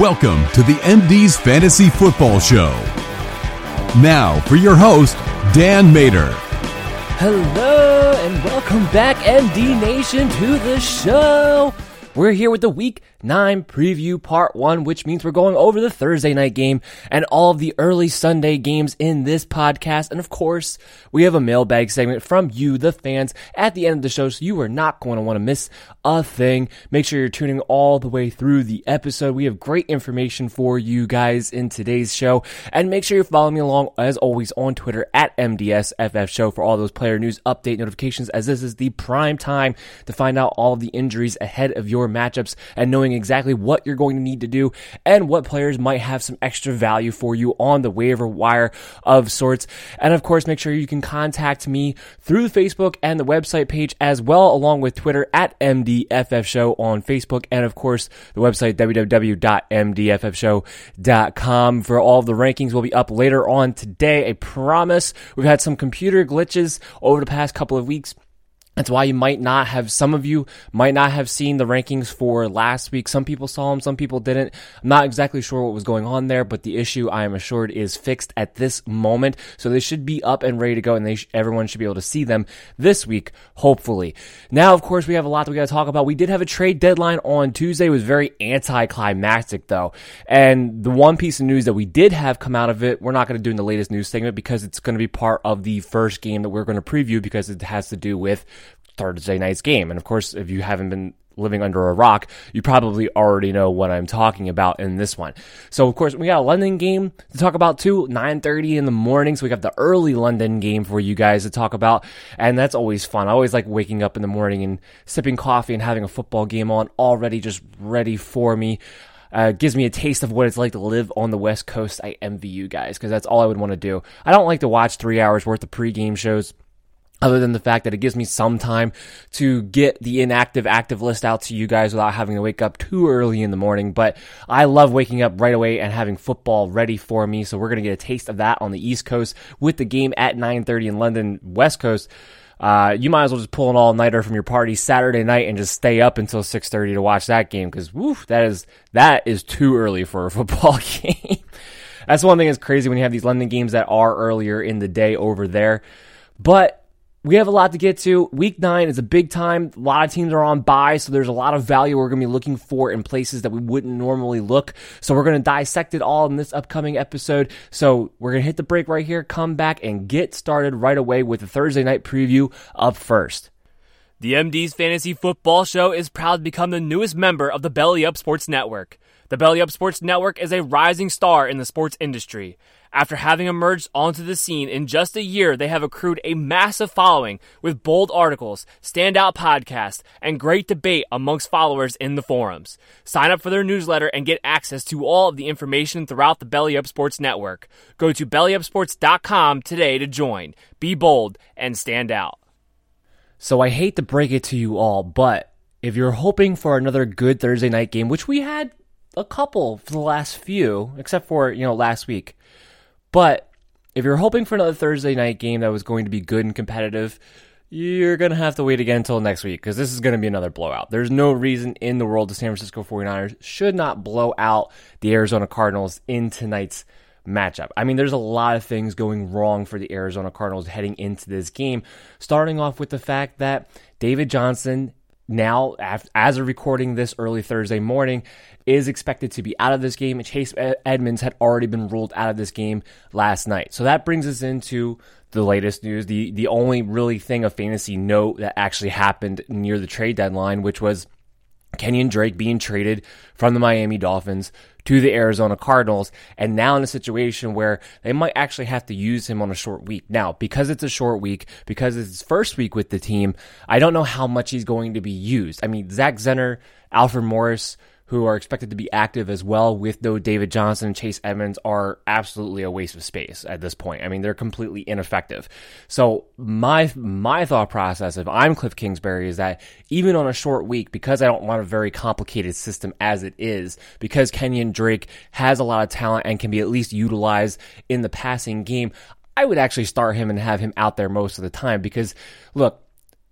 Welcome to the MD's Fantasy Football Show. Now for your host, Dan Mater. Hello and welcome back, MD Nation, to the show. We're here with the week 9 preview part 1, which means we're going over the Thursday night game and all of the early Sunday games in this podcast. And of course, we have a mailbag segment from you, the fans, at the end of the show, so you are not going to want to miss a thing. Make sure you're tuning all the way through the episode. We have great information for you guys in today's show. And make sure you're following me along, as always, on Twitter at MDSFF Show for all those player news update notifications, as this is the prime time to find out all of the injuries ahead of your matchups and knowing exactly what you're going to need to do and what players might have some extra value for you on the waiver wire of sorts. And of course, make sure you can contact me through Facebook and the website page as well, along with Twitter at MDFF Show on Facebook and of course the website www.mdffshow.com for all the rankings will be up later on today. I promise. We've had some computer glitches over the past couple of weeks. That's why you might not have, some of you might not have seen the rankings for last week. Some people saw them, some people didn't. I'm not exactly sure what was going on there, but the issue I am assured is fixed at this moment. So they should be up and ready to go and they sh- everyone should be able to see them this week, hopefully. Now, of course, we have a lot that we got to talk about. We did have a trade deadline on Tuesday. It was very anticlimactic though. And the one piece of news that we did have come out of it, we're not going to do in the latest news segment because it's going to be part of the first game that we're going to preview because it has to do with Thursday night's game. And of course, if you haven't been living under a rock, you probably already know what I'm talking about in this one. So of course, we got a London game to talk about too, 9:30 in the morning. So we got the early London game for you guys to talk about, and that's always fun. I always like waking up in the morning and sipping coffee and having a football game on already just ready for me. Uh, gives me a taste of what it's like to live on the West Coast. I envy you guys because that's all I would want to do. I don't like to watch three hours worth of pregame shows other than the fact that it gives me some time to get the inactive active list out to you guys without having to wake up too early in the morning. But I love waking up right away and having football ready for me. So we're going to get a taste of that on the East Coast with the game at 9:30 in London, West Coast. Uh, you might as well just pull an all nighter from your party Saturday night and just stay up until 6:30 to watch that game because woof, that is that is too early for a football game. That's one thing that's crazy when you have these London games that are earlier in the day over there. But we have a lot to get to. Week nine is a big time. A lot of teams are on bye, so there's a lot of value we're going to be looking for in places that we wouldn't normally look. So we're going to dissect it all in this upcoming episode. So we're going to hit the break right here, come back, and get started right away with the Thursday night preview up first. The MD's Fantasy Football Show is proud to become the newest member of the Belly Up Sports Network. The Belly Up Sports Network is a rising star in the sports industry. After having emerged onto the scene in just a year, they have accrued a massive following with bold articles, standout podcasts, and great debate amongst followers in the forums. Sign up for their newsletter and get access to all of the information throughout the Belly Up Sports Network. Go to bellyupsports.com today to join. Be bold and stand out. So I hate to break it to you all, but if you're hoping for another good Thursday night game, which we had a couple for the last few, except for, you know, last week. But if you're hoping for another Thursday night game that was going to be good and competitive, you're going to have to wait again until next week because this is going to be another blowout. There's no reason in the world the San Francisco 49ers should not blow out the Arizona Cardinals in tonight's matchup. I mean, there's a lot of things going wrong for the Arizona Cardinals heading into this game, starting off with the fact that David Johnson now, as of recording this early Thursday morning, is expected to be out of this game. Chase Edmonds had already been ruled out of this game last night. So that brings us into the latest news. The the only really thing of fantasy note that actually happened near the trade deadline, which was Kenyon Drake being traded from the Miami Dolphins to the Arizona Cardinals, and now in a situation where they might actually have to use him on a short week. Now, because it's a short week, because it's his first week with the team, I don't know how much he's going to be used. I mean, Zach Zenner, Alfred Morris, who are expected to be active as well with though David Johnson and Chase Edmonds are absolutely a waste of space at this point. I mean, they're completely ineffective. So my my thought process if I'm Cliff Kingsbury is that even on a short week, because I don't want a very complicated system as it is, because Kenyon Drake has a lot of talent and can be at least utilized in the passing game, I would actually start him and have him out there most of the time because look,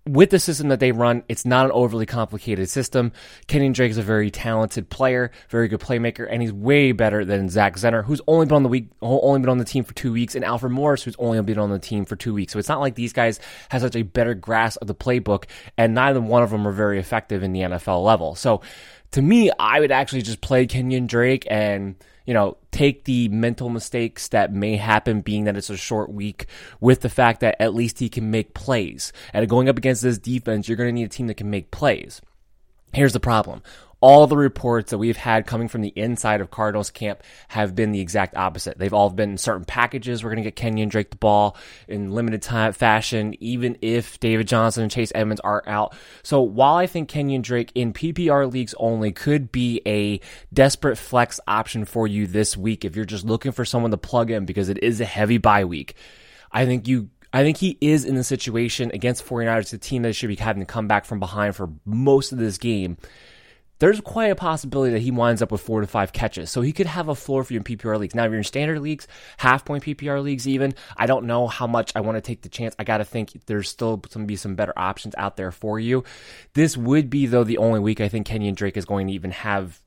with the system that they run, it's not an overly complicated system. Kenyon Drake is a very talented player, very good playmaker, and he's way better than Zach Zenner, who's only been on the week, only been on the team for two weeks, and Alfred Morris, who's only been on the team for two weeks. So it's not like these guys have such a better grasp of the playbook, and neither one of them are very effective in the NFL level. So to me, I would actually just play Kenyon Drake and you know, take the mental mistakes that may happen being that it's a short week with the fact that at least he can make plays. And going up against this defense, you're going to need a team that can make plays. Here's the problem all the reports that we've had coming from the inside of Cardinals camp have been the exact opposite. They've all been certain packages. We're going to get Kenyon Drake the ball in limited time fashion, even if David Johnson and Chase Edmonds are out. So while I think Kenyon Drake in PPR leagues only could be a desperate flex option for you this week, if you're just looking for someone to plug in because it is a heavy bye week, I think you I think he is in the situation against 49ers, the team that should be having to come back from behind for most of this game there's quite a possibility that he winds up with four to five catches. So he could have a floor for you in PPR leagues. Now, if you're in standard leagues, half point PPR leagues, even, I don't know how much I want to take the chance. I got to think there's still going to be some better options out there for you. This would be, though, the only week I think Kenyon Drake is going to even have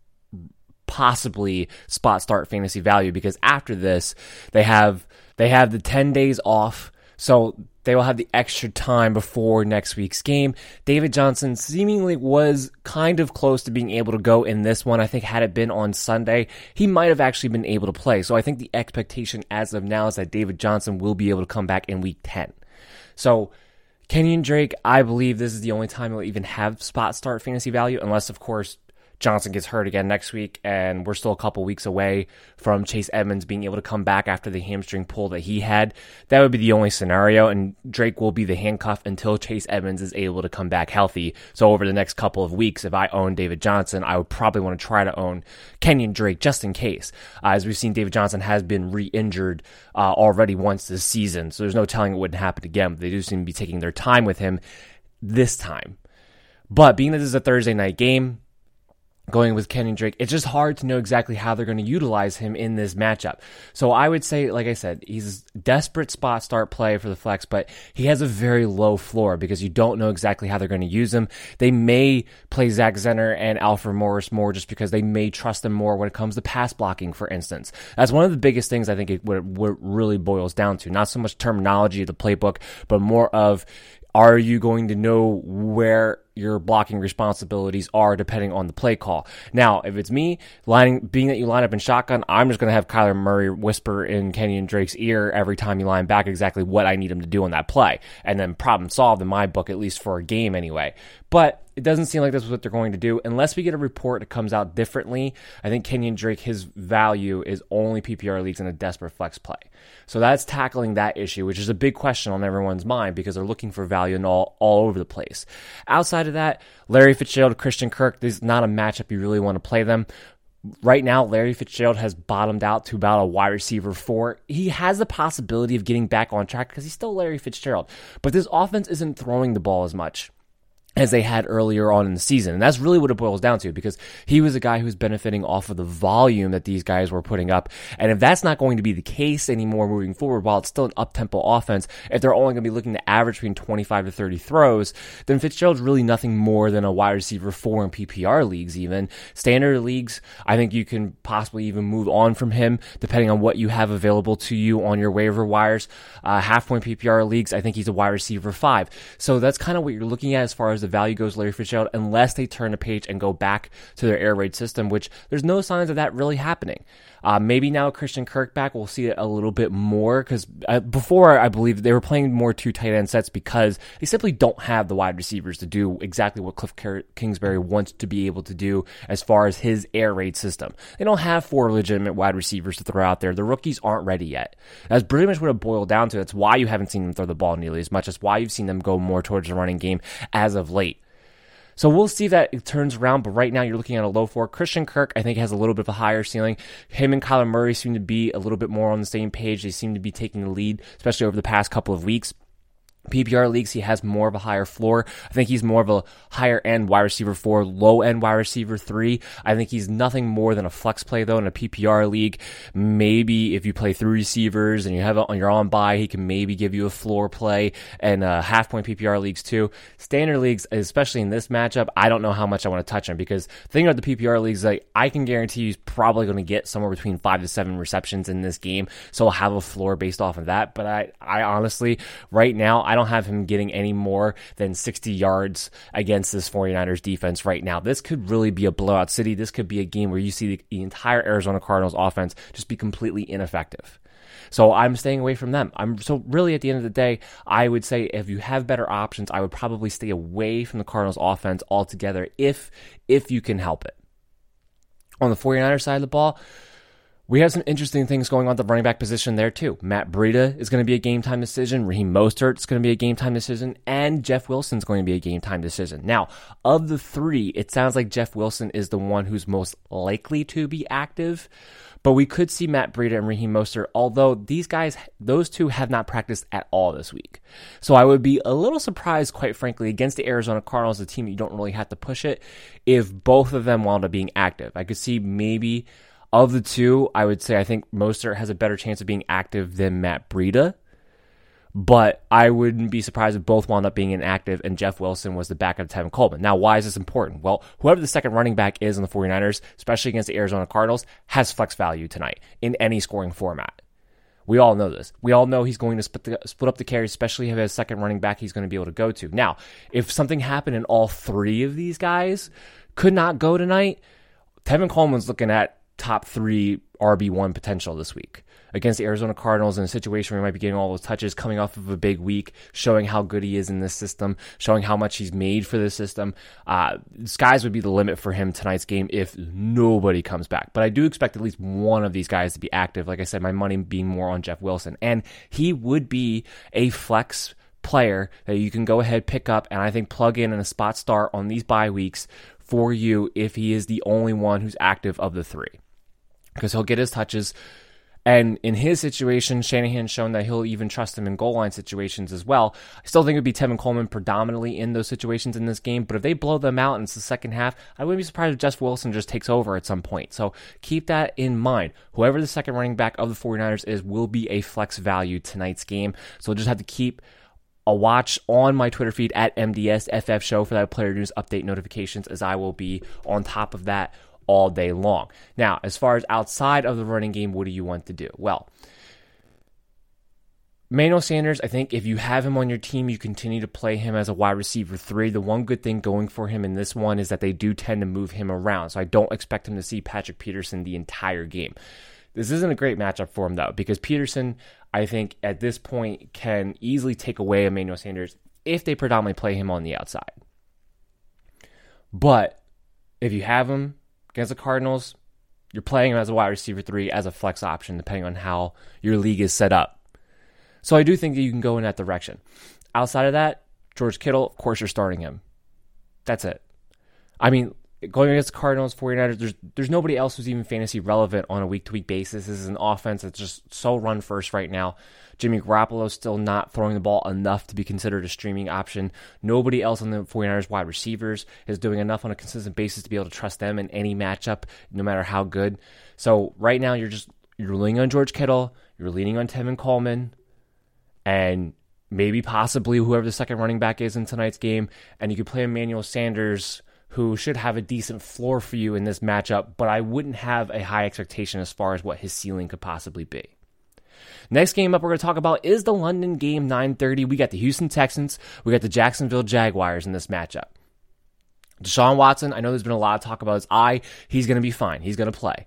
possibly spot start fantasy value because after this, they have, they have the 10 days off. So they will have the extra time before next week's game. David Johnson seemingly was kind of close to being able to go in this one. I think had it been on Sunday, he might have actually been able to play. So I think the expectation as of now is that David Johnson will be able to come back in week 10. So Kenyon Drake, I believe this is the only time he'll even have spot start fantasy value, unless, of course, Johnson gets hurt again next week, and we're still a couple weeks away from Chase Edmonds being able to come back after the hamstring pull that he had. That would be the only scenario, and Drake will be the handcuff until Chase Edmonds is able to come back healthy. So over the next couple of weeks, if I own David Johnson, I would probably want to try to own Kenyon Drake just in case. Uh, as we've seen, David Johnson has been re-injured uh, already once this season, so there's no telling it wouldn't happen again. But they do seem to be taking their time with him this time. But being that this is a Thursday night game, going with Kenyon Drake, it's just hard to know exactly how they're going to utilize him in this matchup. So I would say, like I said, he's desperate spot start play for the flex, but he has a very low floor because you don't know exactly how they're going to use him. They may play Zach Zenner and Alfred Morris more just because they may trust them more when it comes to pass blocking, for instance. That's one of the biggest things I think it, what, what really boils down to. Not so much terminology of the playbook, but more of are you going to know where your blocking responsibilities are depending on the play call. Now, if it's me lining, being that you line up in shotgun, I'm just going to have Kyler Murray whisper in Kenyon Drake's ear every time you line back exactly what I need him to do on that play. And then problem solved in my book, at least for a game anyway. But it doesn't seem like this is what they're going to do unless we get a report that comes out differently. I think Kenyon Drake, his value is only PPR leagues in a desperate flex play. So that's tackling that issue, which is a big question on everyone's mind because they're looking for value in all, all over the place. Outside of that, Larry Fitzgerald, Christian Kirk, this is not a matchup you really want to play them. Right now, Larry Fitzgerald has bottomed out to about a wide receiver four. He has the possibility of getting back on track because he's still Larry Fitzgerald. But this offense isn't throwing the ball as much. As they had earlier on in the season. And that's really what it boils down to because he was a guy who's benefiting off of the volume that these guys were putting up. And if that's not going to be the case anymore moving forward, while it's still an up tempo offense, if they're only going to be looking to average between 25 to 30 throws, then Fitzgerald's really nothing more than a wide receiver four in PPR leagues, even. Standard leagues, I think you can possibly even move on from him depending on what you have available to you on your waiver wires. Uh, half point PPR leagues, I think he's a wide receiver five. So that's kind of what you're looking at as far as the value goes Larry Fitzgerald unless they turn a page and go back to their air raid system, which there's no signs of that really happening. Uh, maybe now Christian Kirk back, we'll see it a little bit more because uh, before I believe they were playing more two tight end sets because they simply don't have the wide receivers to do exactly what Cliff Kingsbury wants to be able to do as far as his air raid system. They don't have four legitimate wide receivers to throw out there. The rookies aren't ready yet. That's pretty much what it boiled down to. That's why you haven't seen them throw the ball nearly as much as why you've seen them go more towards the running game as of late. So we'll see if that it turns around, but right now you're looking at a low four. Christian Kirk, I think, has a little bit of a higher ceiling. Him and Kyler Murray seem to be a little bit more on the same page. They seem to be taking the lead, especially over the past couple of weeks. PPR leagues, he has more of a higher floor. I think he's more of a higher end wide receiver four, low end wide receiver three. I think he's nothing more than a flex play though in a PPR league. Maybe if you play three receivers and you have on your on buy, he can maybe give you a floor play and uh, half point PPR leagues too. Standard leagues, especially in this matchup, I don't know how much I want to touch him because thinking about the PPR leagues, like I can guarantee he's probably going to get somewhere between five to seven receptions in this game. So I'll have a floor based off of that. But I, I honestly, right now, I don't have him getting any more than 60 yards against this 49ers defense right now. This could really be a blowout city. This could be a game where you see the, entire Arizona Cardinals offense just be completely ineffective. So I'm staying away from them. I'm so really at the end of the day, I would say if you have better options, I would probably stay away from the Cardinals offense altogether if if you can help it. On the 49ers side of the ball, we have some interesting things going on at the running back position there too. Matt Breida is going to be a game time decision. Raheem Mostert is going to be a game time decision, and Jeff Wilson is going to be a game time decision. Now, of the three, it sounds like Jeff Wilson is the one who's most likely to be active, but we could see Matt Breida and Raheem Mostert. Although these guys, those two have not practiced at all this week, so I would be a little surprised, quite frankly, against the Arizona Cardinals, a team you don't really have to push it, if both of them wound up being active. I could see maybe of the two, I would say I think Mostert has a better chance of being active than Matt Breida. But I wouldn't be surprised if both wound up being inactive and Jeff Wilson was the backup to Tevin Coleman. Now, why is this important? Well, whoever the second running back is in the 49ers, especially against the Arizona Cardinals, has flex value tonight in any scoring format. We all know this. We all know he's going to split, the, split up the carries, especially if a second running back he's going to be able to go to. Now, if something happened and all three of these guys could not go tonight, Tevin Coleman's looking at top three RB1 potential this week against the Arizona Cardinals in a situation where he might be getting all those touches coming off of a big week, showing how good he is in this system, showing how much he's made for this system. Uh, skies would be the limit for him tonight's game if nobody comes back. But I do expect at least one of these guys to be active. Like I said, my money being more on Jeff Wilson. And he would be a flex player that you can go ahead, pick up, and I think plug in in a spot start on these bye weeks for you if he is the only one who's active of the three because he'll get his touches. And in his situation, Shanahan's shown that he'll even trust him in goal line situations as well. I still think it would be Tevin Coleman predominantly in those situations in this game, but if they blow them out and it's the second half, I wouldn't be surprised if Jeff Wilson just takes over at some point. So keep that in mind. Whoever the second running back of the 49ers is will be a flex value tonight's game. So we'll just have to keep a watch on my Twitter feed at MDSFF Show for that player news update notifications as I will be on top of that all day long. Now, as far as outside of the running game, what do you want to do? Well, Emmanuel Sanders, I think if you have him on your team, you continue to play him as a wide receiver three. The one good thing going for him in this one is that they do tend to move him around. So I don't expect him to see Patrick Peterson the entire game. This isn't a great matchup for him, though, because Peterson, I think at this point, can easily take away Emmanuel Sanders if they predominantly play him on the outside. But if you have him, against the Cardinals, you're playing him as a wide receiver three as a flex option, depending on how your league is set up. So I do think that you can go in that direction. Outside of that, George Kittle, of course, you're starting him. That's it. I mean, going against the Cardinals, 49ers, there's there's nobody else who's even fantasy relevant on a week to week basis. This is an offense that's just so run first right now. Jimmy Garoppolo's still not throwing the ball enough to be considered a streaming option. Nobody else on the 49ers wide receivers is doing enough on a consistent basis to be able to trust them in any matchup, no matter how good. So right now you're just you're leaning on George Kittle, you're leaning on Tevin Coleman, and maybe possibly whoever the second running back is in tonight's game, and you could play Emmanuel Sanders who should have a decent floor for you in this matchup, but I wouldn't have a high expectation as far as what his ceiling could possibly be. Next game up we're going to talk about is the London game 9:30. We got the Houston Texans, we got the Jacksonville Jaguars in this matchup. Deshaun Watson, I know there's been a lot of talk about his eye. He's going to be fine. He's going to play.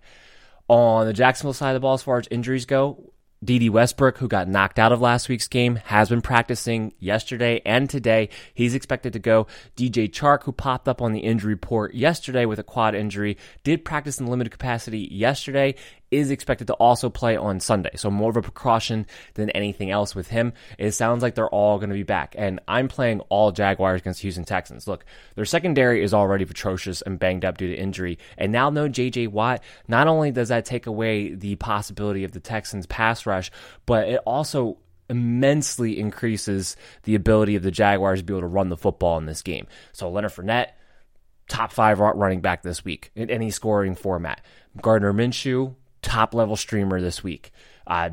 On the Jacksonville side of the ball, as far as injuries go, Dede Westbrook, who got knocked out of last week's game, has been practicing yesterday and today. He's expected to go. DJ Chark, who popped up on the injury report yesterday with a quad injury, did practice in limited capacity yesterday is expected to also play on Sunday. So more of a precaution than anything else with him. It sounds like they're all going to be back. And I'm playing all Jaguars against Houston Texans. Look, their secondary is already atrocious and banged up due to injury. And now no JJ Watt, not only does that take away the possibility of the Texans pass rush, but it also immensely increases the ability of the Jaguars to be able to run the football in this game. So Leonard Fournette, top five running back this week in any scoring format. Gardner Minshew, top level streamer this week. Uh,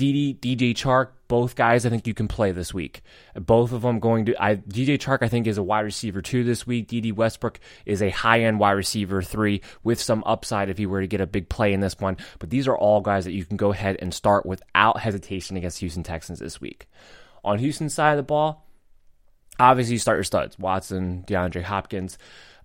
Dede, DJ Chark, both guys I think you can play this week. Both of them going to I, DJ Chark I think is a wide receiver two this week. Dede Westbrook is a high end wide receiver three with some upside if he were to get a big play in this one. But these are all guys that you can go ahead and start without hesitation against Houston Texans this week. On Houston's side of the ball, obviously you start your studs: Watson, DeAndre Hopkins,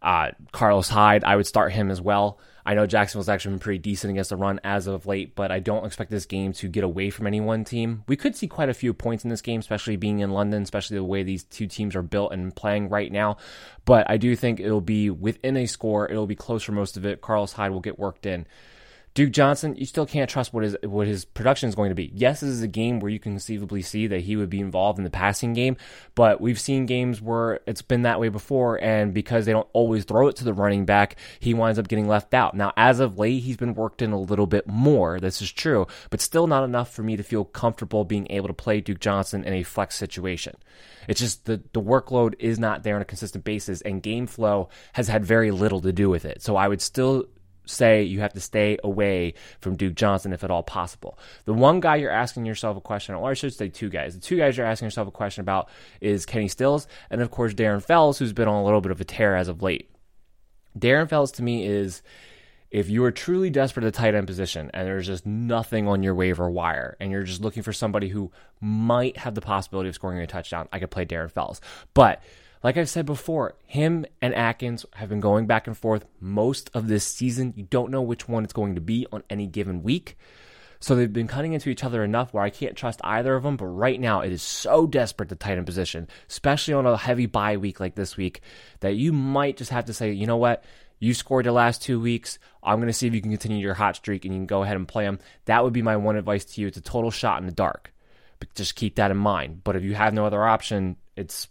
uh, Carlos Hyde. I would start him as well. I know Jacksonville's actually been pretty decent against the run as of late, but I don't expect this game to get away from any one team. We could see quite a few points in this game, especially being in London, especially the way these two teams are built and playing right now. But I do think it'll be within a score. It'll be close for most of it. Carlos Hyde will get worked in. Duke Johnson, you still can't trust what his what his production is going to be. Yes, this is a game where you can conceivably see that he would be involved in the passing game, but we've seen games where it's been that way before, and because they don't always throw it to the running back, he winds up getting left out. Now, as of late, he's been worked in a little bit more. This is true, but still not enough for me to feel comfortable being able to play Duke Johnson in a flex situation. It's just the the workload is not there on a consistent basis, and game flow has had very little to do with it. So I would still say you have to stay away from Duke Johnson if at all possible. The one guy you're asking yourself a question, or I should say two guys. The two guys you're asking yourself a question about is Kenny Stills and of course Darren Fells, who's been on a little bit of a tear as of late. Darren Fells to me is if you are truly desperate at the tight end position and there's just nothing on your waiver wire and you're just looking for somebody who might have the possibility of scoring a touchdown, I could play Darren Fells. But like I've said before, him and Akins have been going back and forth most of this season. You don't know which one it's going to be on any given week. So they've been cutting into each other enough where I can't trust either of them. But right now, it is so desperate to tighten position, especially on a heavy bye week like this week, that you might just have to say, you know what? You scored the last two weeks. I'm going to see if you can continue your hot streak and you can go ahead and play them. That would be my one advice to you. It's a total shot in the dark. But just keep that in mind. But if you have no other option, it's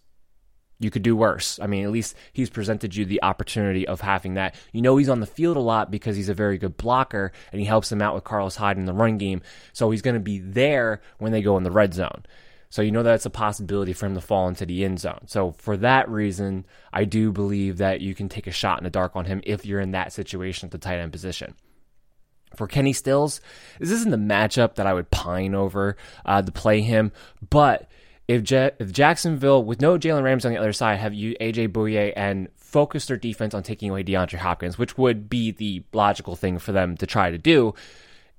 you could do worse. I mean, at least he's presented you the opportunity of having that. You know, he's on the field a lot because he's a very good blocker and he helps them out with Carlos Hyde in the run game. So he's going to be there when they go in the red zone. So you know that's a possibility for him to fall into the end zone. So for that reason, I do believe that you can take a shot in the dark on him if you're in that situation at the tight end position. For Kenny Stills, this isn't the matchup that I would pine over uh, to play him, but if, Je- if Jacksonville, with no Jalen Ramsey on the other side, have you AJ Bouye and focus their defense on taking away DeAndre Hopkins, which would be the logical thing for them to try to do,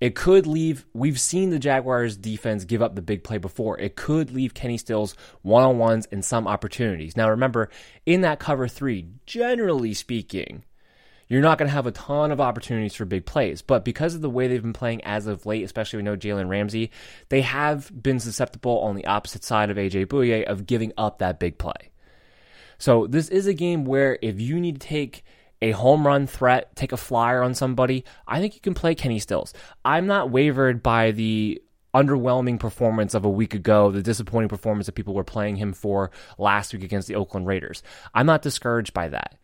it could leave. We've seen the Jaguars defense give up the big play before. It could leave Kenny Stills one on ones and some opportunities. Now, remember, in that cover three, generally speaking, you're not going to have a ton of opportunities for big plays. But because of the way they've been playing as of late, especially we know Jalen Ramsey, they have been susceptible on the opposite side of AJ Bouye of giving up that big play. So this is a game where if you need to take a home run threat, take a flyer on somebody, I think you can play Kenny Stills. I'm not wavered by the underwhelming performance of a week ago, the disappointing performance that people were playing him for last week against the Oakland Raiders. I'm not discouraged by that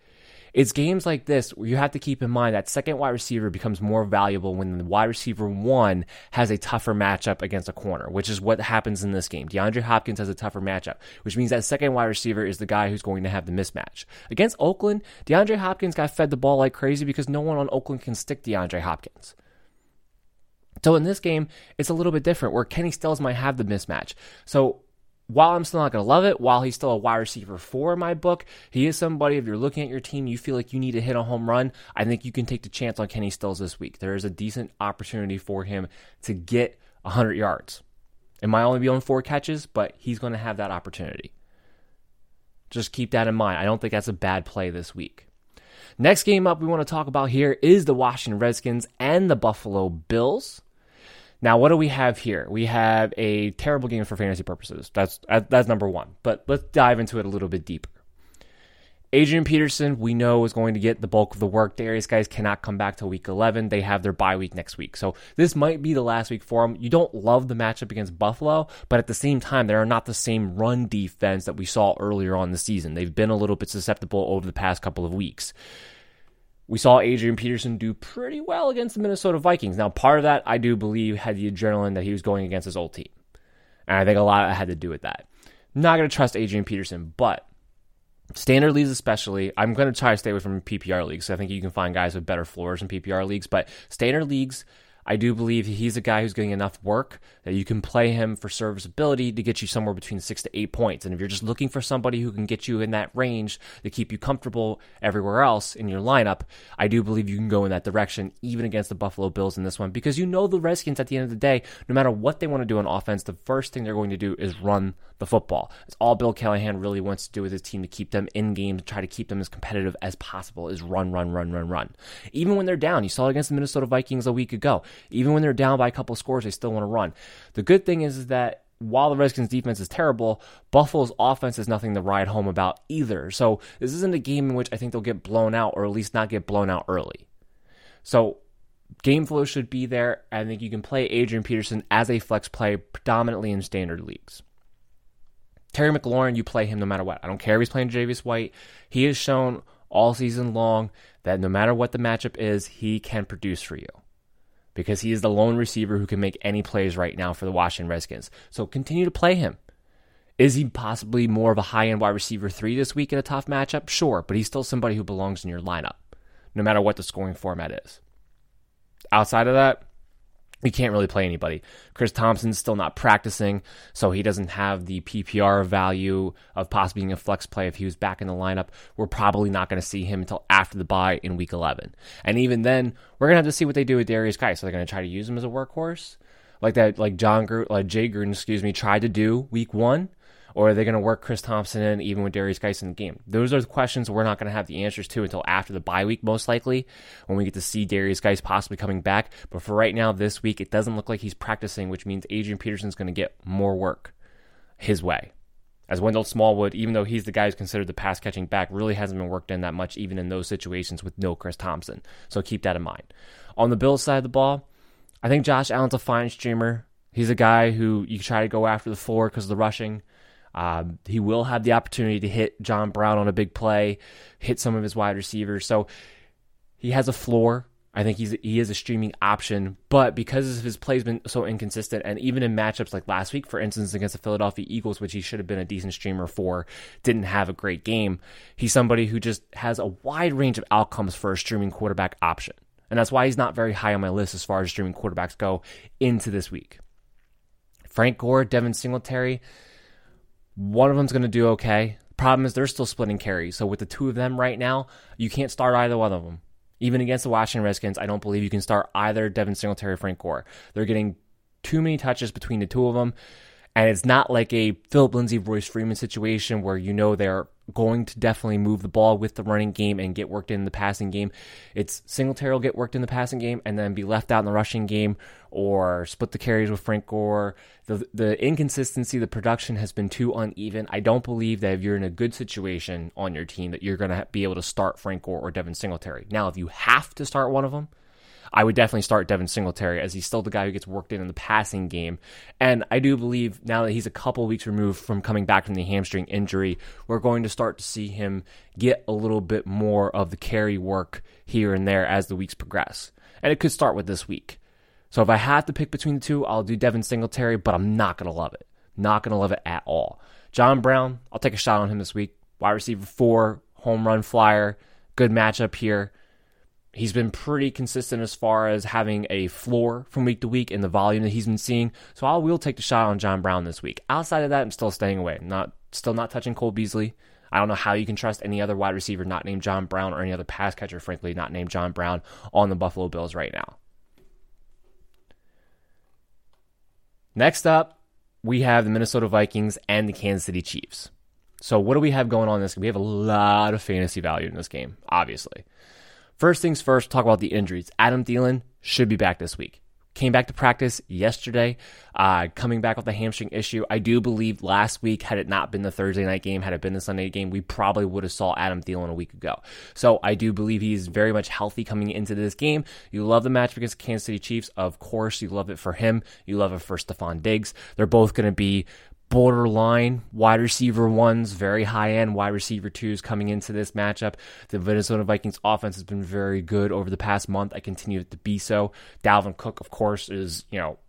It's games like this where you have to keep in mind that second wide receiver becomes more valuable when the wide receiver one has a tougher matchup against a corner, which is what happens in this game. DeAndre Hopkins has a tougher matchup, which means that second wide receiver is the guy who's going to have the mismatch. Against Oakland, DeAndre Hopkins got fed the ball like crazy because no one on Oakland can stick DeAndre Hopkins. So in this game, it's a little bit different where Kenny Stills might have the mismatch. So while I'm still not going to love it, while he's still a wide receiver four in my book, he is somebody, if you're looking at your team, you feel like you need to hit a home run, I think you can take the chance on Kenny Stills this week. There is a decent opportunity for him to get 100 yards. It might only be on four catches, but he's going to have that opportunity. Just keep that in mind. I don't think that's a bad play this week. Next game up we want to talk about here is the Washington Redskins and the Buffalo Bills. Now, what do we have here? We have a terrible game for fantasy purposes. That's that's number one. But let's dive into it a little bit deeper. Adrian Peterson, we know, is going to get the bulk of the work. Derrius Guice cannot come back till week 11. They have their bye week next week. So this might be the last week for them. You don't love the matchup against Buffalo, but at the same time, they are not the same run defense that we saw earlier on the season. They've been a little bit susceptible over the past couple of weeks. We saw Adrian Peterson do pretty well against the Minnesota Vikings. Now, part of that, I do believe, had the adrenaline that he was going against his old team. And I think a lot had to do with that. not going to trust Adrian Peterson, but standard leagues especially, I'm going to try to stay away from PPR leagues. I think you can find guys with better floors in PPR leagues, but standard leagues – I do believe he's a guy who's getting enough work that you can play him for serviceability to get you somewhere between six to eight points. And if you're just looking for somebody who can get you in that range to keep you comfortable everywhere else in your lineup, I do believe you can go in that direction, even against the Buffalo Bills in this one, because you know the Redskins at the end of the day, no matter what they want to do on offense, the first thing they're going to do is run the football. It's all Bill Callahan really wants to do with his team to keep them in game, to try to keep them as competitive as possible, is run, run, run, run, run. Even when they're down, you saw it against the Minnesota Vikings a week ago. Even when they're down by a couple scores, they still want to run. The good thing is, that while the Redskins defense is terrible, Buffalo's offense is nothing to ride home about either. So this isn't a game in which I think they'll get blown out or at least not get blown out early. So game flow should be there. I think you can play Adrian Peterson as a flex play predominantly in standard leagues. Terry McLaurin, you play him no matter what. I don't care if he's playing Javius White. He has shown all season long that no matter what the matchup is, he can produce for you because he is the lone receiver who can make any plays right now for the Washington Redskins. So continue to play him. Is he possibly more of a high end wide receiver three this week in a tough matchup? Sure, but he's still somebody who belongs in your lineup, no matter what the scoring format is. Outside of that, we can't really play anybody. Chris Thompson's still not practicing, so he doesn't have the PPR value of possibly being a flex play if he was back in the lineup. We're probably not going to see him until after the bye in week 11. And even then, we're going to have to see what they do with Derrius Guice. So they're going to try to use him as a workhorse, like that, like John, like Jay Gruden, excuse me, tried to do week one or are they going to work Chris Thompson in even with Derrius Guice in the game? Those are the questions we're not going to have the answers to until after the bye week, most likely, when we get to see Derrius Guice possibly coming back. But for right now, this week, it doesn't look like he's practicing, which means Adrian Peterson's going to get more work his way. As Wendell Smallwood, even though he's the guy who's considered the pass catching back, really hasn't been worked in that much, even in those situations with no Chris Thompson. So keep that in mind. On the Bills side of the ball, I think Josh Allen's a fine streamer. He's a guy who you try to go after the floor because of the rushing. Um, he will have the opportunity to hit John Brown on a big play, hit some of his wide receivers. So he has a floor. I think he's he is a streaming option, but because his play's been so inconsistent, and even in matchups like last week, for instance, against the Philadelphia Eagles, which he should have been a decent streamer for, didn't have a great game. He's somebody who just has a wide range of outcomes for a streaming quarterback option, and that's why he's not very high on my list as far as streaming quarterbacks go into this week. Frank Gore, Devin Singletary one of them's going to do okay. Problem is, they're still splitting carries. So with the two of them right now, you can't start either one of them. Even against the Washington Redskins, I don't believe you can start either Devin Singletary or Frank Gore. They're getting too many touches between the two of them. And it's not like a Phillip Lindsay, Royce Freeman situation where you know they're going to definitely move the ball with the running game and get worked in the passing game. It's Singletary will get worked in the passing game and then be left out in the rushing game or split the carries with Frank Gore. The the inconsistency, the production has been too uneven. I don't believe that if you're in a good situation on your team that you're going to be able to start Frank Gore or Devin Singletary. Now, if you have to start one of them, I would definitely start Devin Singletary as he's still the guy who gets worked in in the passing game. And I do believe now that he's a couple weeks removed from coming back from the hamstring injury, we're going to start to see him get a little bit more of the carry work here and there as the weeks progress. And it could start with this week. So if I have to pick between the two, I'll do Devin Singletary, but I'm not going to love it. Not going to love it at all. John Brown, I'll take a shot on him this week. Wide receiver four, home run flyer, good matchup here. He's been pretty consistent as far as having a floor from week to week in the volume that he's been seeing. So I will take the shot on John Brown this week. Outside of that, I'm still staying away. not still not touching Cole Beasley. I don't know how you can trust any other wide receiver not named John Brown or any other pass catcher, frankly, not named John Brown on the Buffalo Bills right now. Next up, we have the Minnesota Vikings and the Kansas City Chiefs. So, what do we have going on in this? We have a lot of fantasy value in this game, obviously. First things first, talk about the injuries. Adam Thielen should be back this week. Came back to practice yesterday, uh, coming back with a hamstring issue. I do believe last week, had it not been the Thursday night game, had it been the Sunday game, we probably would have saw Adam Thielen a week ago. So I do believe he's very much healthy coming into this game. You love the match against Kansas City Chiefs, of course. You love it for him. You love it for Stefon Diggs. They're both going to be borderline wide receiver ones, very high end wide receiver twos coming into this matchup. The Minnesota Vikings offense has been very good over the past month. I continue to be so. Dalvin Cook, of course, is, you know,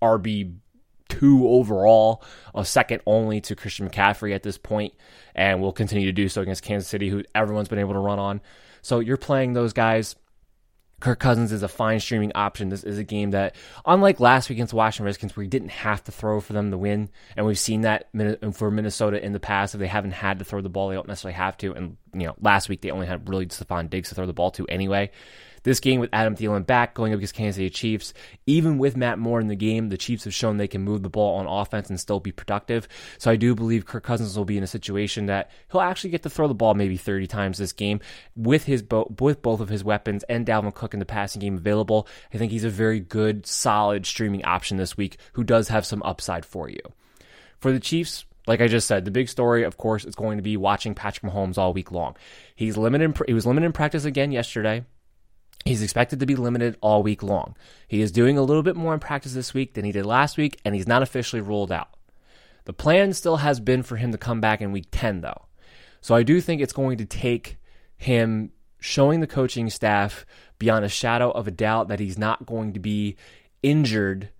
RB two overall, a second only to Christian McCaffrey at this point, and will continue to do so against Kansas City, who everyone's been able to run on. So you're playing those guys Kirk Cousins is a fine streaming option. This is a game that, unlike last week against Washington Redskins, where he didn't have to throw for them to win, and we've seen that for Minnesota in the past. If they haven't had to throw the ball, they don't necessarily have to. And you know, last week they only had really Stefon Diggs to throw the ball to anyway. This game with Adam Thielen back going up against Kansas City Chiefs, even with Matt Moore in the game, the Chiefs have shown they can move the ball on offense and still be productive. So I do believe Kirk Cousins will be in a situation that he'll actually get to throw the ball maybe 30 times this game with his bo- with both of his weapons and Dalvin Cook in the passing game available. I think he's a very good, solid streaming option this week who does have some upside for you. For the Chiefs, like I just said, the big story, of course, is going to be watching Patrick Mahomes all week long. He's limited. He was limited in practice again yesterday. He's expected to be limited all week long. He is doing a little bit more in practice this week than he did last week, and he's not officially ruled out. The plan still has been for him to come back in week 10, though. So I do think it's going to take him showing the coaching staff beyond a shadow of a doubt that he's not going to be injured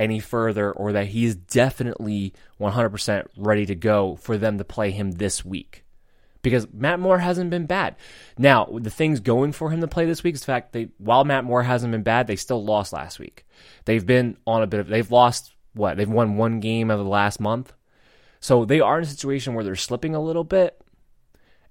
any further or that he's definitely 100% ready to go for them to play him this week because Matt Moore hasn't been bad. Now, the things going for him to play this week is the fact that while Matt Moore hasn't been bad, they still lost last week. They've been on a bit of they've lost what? They've won one game of the last month. So they are in a situation where they're slipping a little bit.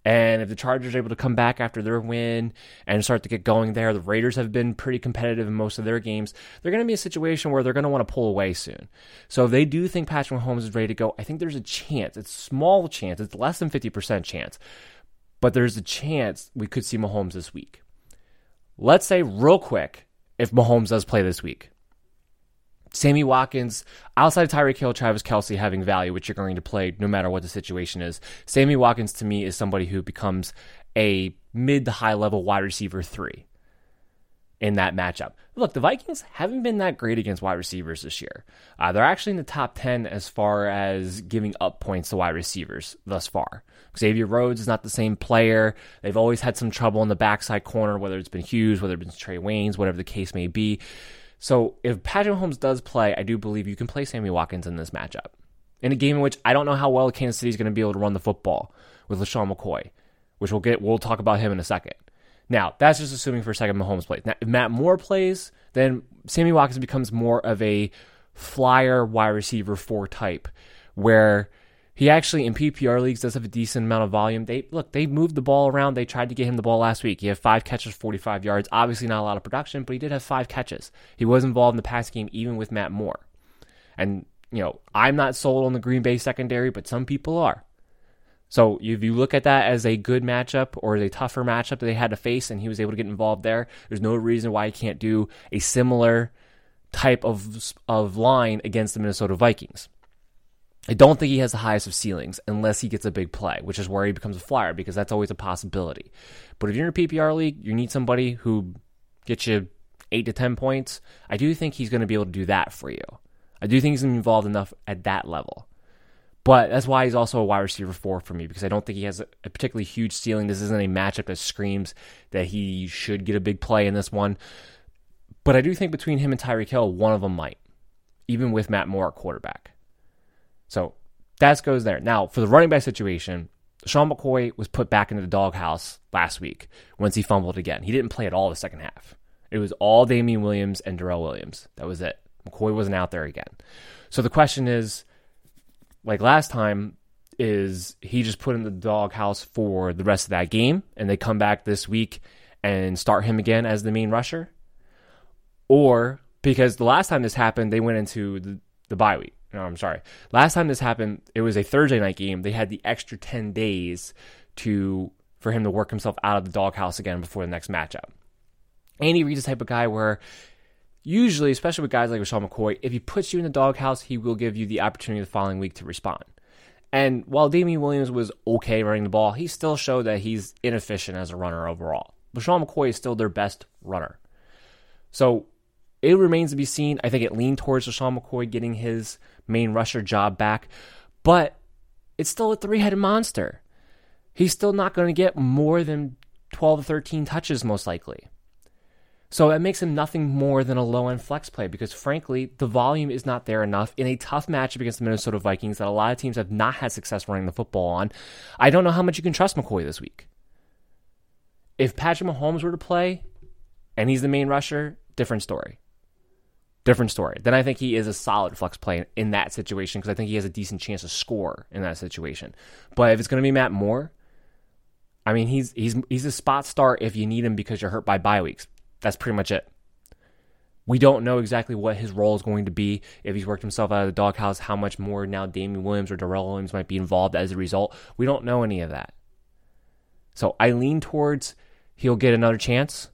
And if the Chargers are able to come back after their win and start to get going there, the Raiders have been pretty competitive in most of their games. They're going to be a situation where they're going to want to pull away soon. So if they do think Patrick Mahomes is ready to go, I think there's a chance. It's small chance. It's less than 50% chance. But there's a chance we could see Mahomes this week. Let's say real quick if Mahomes does play this week. Sammy Watkins, outside of Tyreek Hill, Travis Kelce having value, which you're going to play no matter what the situation is. Sammy Watkins to me is somebody who becomes a mid to high level wide receiver three in that matchup. Look, the Vikings haven't been that great against wide receivers this year. Uh, they're actually in the top 10 as far as giving up points to wide receivers thus far. Xavier Rhodes is not the same player. They've always had some trouble in the backside corner, whether it's been Hughes, whether it's been Trae Waynes, whatever the case may be. So if Patrick Mahomes does play, I do believe you can play Sammy Watkins in this matchup. In a game in which I don't know how well Kansas City is going to be able to run the football with LeSean McCoy, which we'll get we'll talk about him in a second. Now, that's just assuming for a second Mahomes plays. Now, if Matt Moore plays, then Sammy Watkins becomes more of a flyer wide receiver four type, where he actually in PPR leagues does have a decent amount of volume. They look, they moved the ball around. They tried to get him the ball last week. He had five catches, 45 yards. Obviously not a lot of production, but he did have five catches. He was involved in the pass game even with Matt Moore. And, you know, I'm not sold on the Green Bay secondary, but some people are. So if you look at that as a good matchup or a tougher matchup that they had to face and he was able to get involved there, there's no reason why he can't do a similar type of of line against the Minnesota Vikings. I don't think he has the highest of ceilings unless he gets a big play, which is where he becomes a flyer because that's always a possibility. But if you're in a PPR league, you need somebody who gets you eight to 10 points, I do think he's going to be able to do that for you. I do think he's involved enough at that level. But that's why he's also a wide receiver four for me because I don't think he has a, particularly huge ceiling. This isn't a matchup that screams that he should get a big play in this one. But I do think between him and Tyreek Hill, one of them might, even with Matt Moore at quarterback. So that goes there. Now, for the running back situation, Sean McCoy was put back into the doghouse last week once he fumbled again. He didn't play at all the second half. It was all Damien Williams and Darrel Williams. That was it. McCoy wasn't out there again. So the question is, like last time, is he just put in the doghouse for the rest of that game and they come back this week and start him again as the main rusher? Or because the last time this happened, they went into the, the bye week. No, I'm sorry. Last time this happened, it was a Thursday night game. They had the extra 10 days to for him to work himself out of the doghouse again before the next matchup. Andy Reid's the type of guy where usually, especially with guys like LeSean McCoy, if he puts you in the doghouse, he will give you the opportunity the following week to respond. And while Damien Williams was okay running the ball, he still showed that he's inefficient as a runner overall. LeSean McCoy is still their best runner. So it remains to be seen. I think it leaned towards LeSean McCoy getting his main rusher job back, but it's still a three headed monster. He's still not going to get more than 12 to 13 touches, most likely. So that makes him nothing more than a low end flex play because, frankly, the volume is not there enough in a tough matchup against the Minnesota Vikings that a lot of teams have not had success running the football on. I don't know how much you can trust McCoy this week. If Patrick Mahomes were to play and he's the main rusher, different story. Different story. Then I think he is a solid flex play in that situation because I think he has a decent chance to score in that situation. But if it's going to be Matt Moore, I mean, he's he's he's a spot start if you need him because you're hurt by bye weeks. That's pretty much it. We don't know exactly what his role is going to be if he's worked himself out of the doghouse, how much more now Damien Williams or Darrel Williams might be involved as a result. We don't know any of that. So I lean towards he'll get another chance.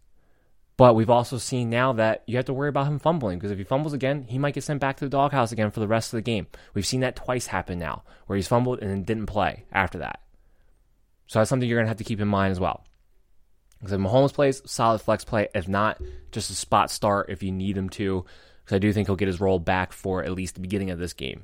But we've also seen now that you have to worry about him fumbling because if he fumbles again, he might get sent back to the doghouse again for the rest of the game. We've seen that twice happen now, where he's fumbled and then didn't play after that. So that's something you're going to have to keep in mind as well. Because if Mahomes plays, solid flex play. If not, just a spot start if you need him to. Because I do think he'll get his role back for at least the beginning of this game.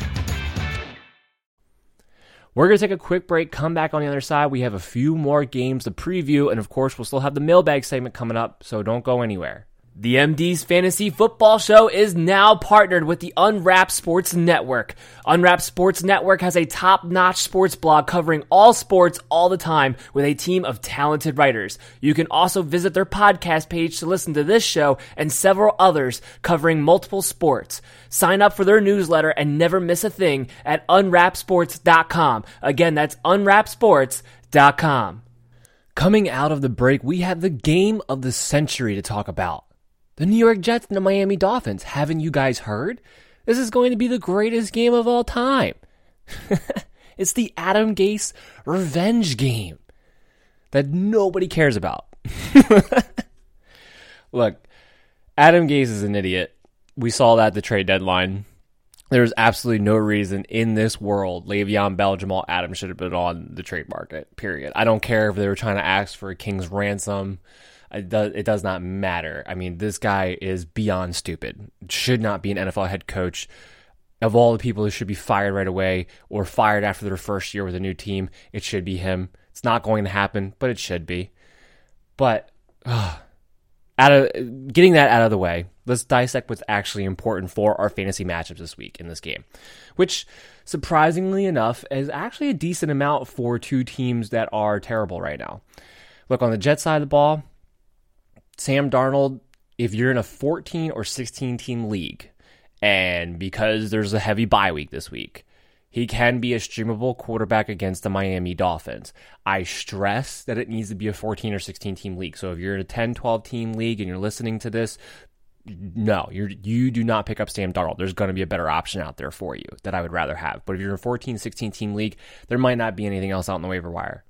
We're going to take a quick break, come back on the other side. We have a few more games to preview, and of course, we'll still have the mailbag segment coming up, so don't go anywhere. The MD's Fantasy Football Show is now partnered with the Unwrapped Sports Network. Unwrapped Sports Network has a top notch sports blog covering all sports all the time with a team of talented writers. You can also visit their podcast page to listen to this show and several others covering multiple sports. Sign up for their newsletter and never miss a thing at unwrappedsports.com. Again, that's unwrappedsports.com. Coming out of the break, we have the game of the century to talk about. The New York Jets and the Miami Dolphins. Haven't you guys heard? This is going to be the greatest game of all time. it's the Adam Gase revenge game that nobody cares about. Look, Adam Gase is an idiot. We saw that at the trade deadline. There's absolutely no reason in this world Le'Veon Bell, Jamal Adams should have been on the trade market. Period. I don't care if they were trying to ask for a king's ransom. It does, it does not matter. I mean, this guy is beyond stupid. Should not be an NFL head coach. Of all the people who should be fired right away or fired after their first year with a new team, it should be him. It's not going to happen, but it should be. But uh, out of getting that out of the way, let's dissect what's actually important for our fantasy matchups this week in this game, which surprisingly enough is actually a decent amount for two teams that are terrible right now. Look on the Jet side of the ball, Sam Darnold. If you're in a 14 or 16 team league, and because there's a heavy bye week this week, he can be a streamable quarterback against the Miami Dolphins. I stress that it needs to be a 14 or 16 team league. So if you're in a 10, 12 team league and you're listening to this, no, you you do not pick up Sam Darnold. There's going to be a better option out there for you that I would rather have. But if you're in a 14, 16 team league, there might not be anything else out in the waiver wire.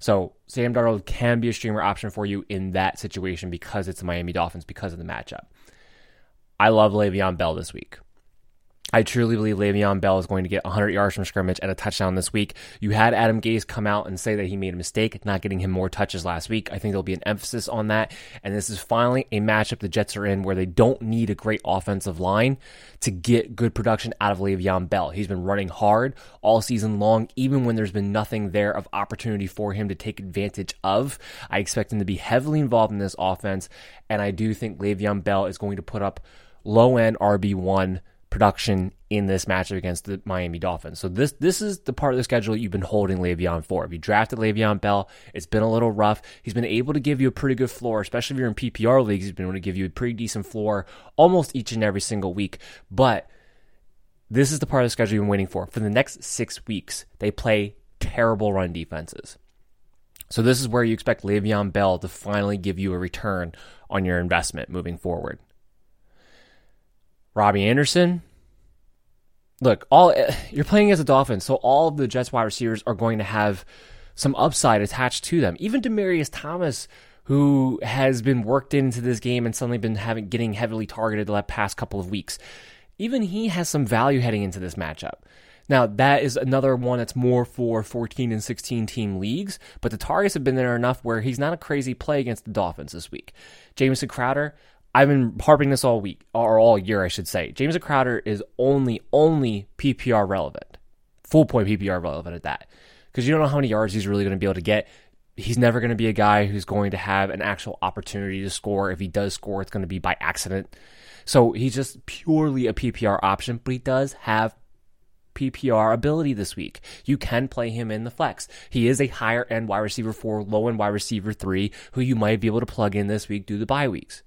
So Sam Darnold can be a streamer option for you in that situation because it's the Miami Dolphins because of the matchup. I love Le'Veon Bell this week. I truly believe Le'Veon Bell is going to get 100 yards from scrimmage and a touchdown this week. You had Adam Gase come out and say that he made a mistake not getting him more touches last week. I think there'll be an emphasis on that. And this is finally a matchup the Jets are in where they don't need a great offensive line to get good production out of Le'Veon Bell. He's been running hard all season long, even when there's been nothing there of opportunity for him to take advantage of. I expect him to be heavily involved in this offense. And I do think Le'Veon Bell is going to put up low end RB1 production in this matchup against the Miami Dolphins. So this this is the part of the schedule you've been holding Le'Veon for. If you drafted Le'Veon Bell, it's been a little rough. He's been able to give you a pretty good floor, especially if you're in PPR leagues. He's been able to give you a pretty decent floor almost each and every single week. But this is the part of the schedule you've been waiting for. For the next six weeks, they play terrible run defenses. So this is where you expect Le'Veon Bell to finally give you a return on your investment moving forward. Robbie Anderson. Look, all you're playing as a Dolphin, so all of the Jets wide receivers are going to have some upside attached to them. Even Demaryius Thomas, who has been worked into this game and suddenly been having getting heavily targeted the past couple of weeks, even he has some value heading into this matchup. Now, that is another one that's more for 14 and 16 team leagues, but the targets have been there enough where he's not a crazy play against the Dolphins this week. Jamison Crowder, I've been harping this all week or all year, I should say. James Crowder is only only PPR relevant, full point PPR relevant at that, because you don't know how many yards he's really going to be able to get. He's never going to be a guy who's going to have an actual opportunity to score. If he does score, it's going to be by accident. So he's just purely a PPR option, but he does have PPR ability this week. You can play him in the flex. He is a higher end wide receiver four, low end wide receiver three, who you might be able to plug in this week due to bye weeks.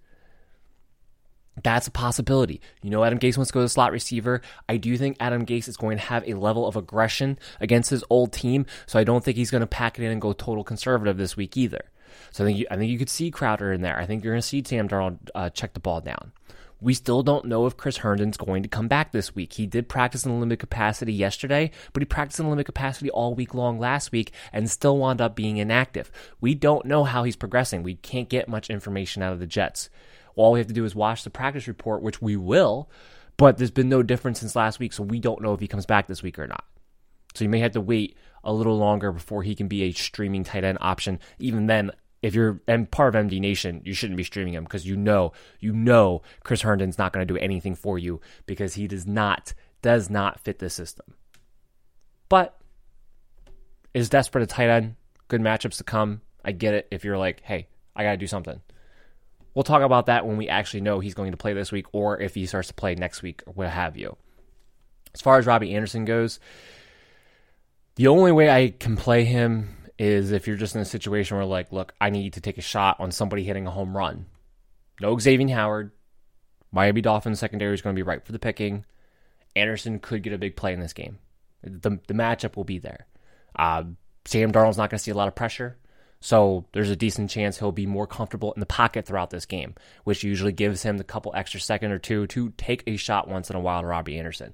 That's a possibility. You know, Adam Gase wants to go to the slot receiver. I do think Adam Gase is going to have a level of aggression against his old team, so I don't think he's going to pack it in and go total conservative this week either. So I think you, I think you could see Crowder in there. I think you're going to see Sam Darnold uh, check the ball down. We still don't know if Chris Herndon's going to come back this week. He did practice in limited capacity yesterday, but he practiced in limited capacity all week long last week and still wound up being inactive. We don't know how he's progressing. We can't get much information out of the Jets. All we have to do is watch the practice report, which we will, but there's been no difference since last week, so we don't know if he comes back this week or not. So you may have to wait a little longer before he can be a streaming tight end option. Even then, if you're and part of MD Nation, you shouldn't be streaming him because you know you know Chris Herndon's not going to do anything for you because he does not does not fit the system. But is desperate a tight end? Good matchups to come. I get it. If you're like, hey, I got to do something. We'll talk about that when we actually know he's going to play this week or if he starts to play next week or what have you. As far as Robbie Anderson goes, the only way I can play him is if you're just in a situation where, like, look, I need to take a shot on somebody hitting a home run. No Xavier Howard. Miami Dolphins secondary is going to be right for the picking. Anderson could get a big play in this game. The, the matchup will be there. Uh, Sam Darnold's not going to see a lot of pressure. So there's a decent chance he'll be more comfortable in the pocket throughout this game, which usually gives him the couple extra second or two to take a shot once in a while to Robbie Anderson.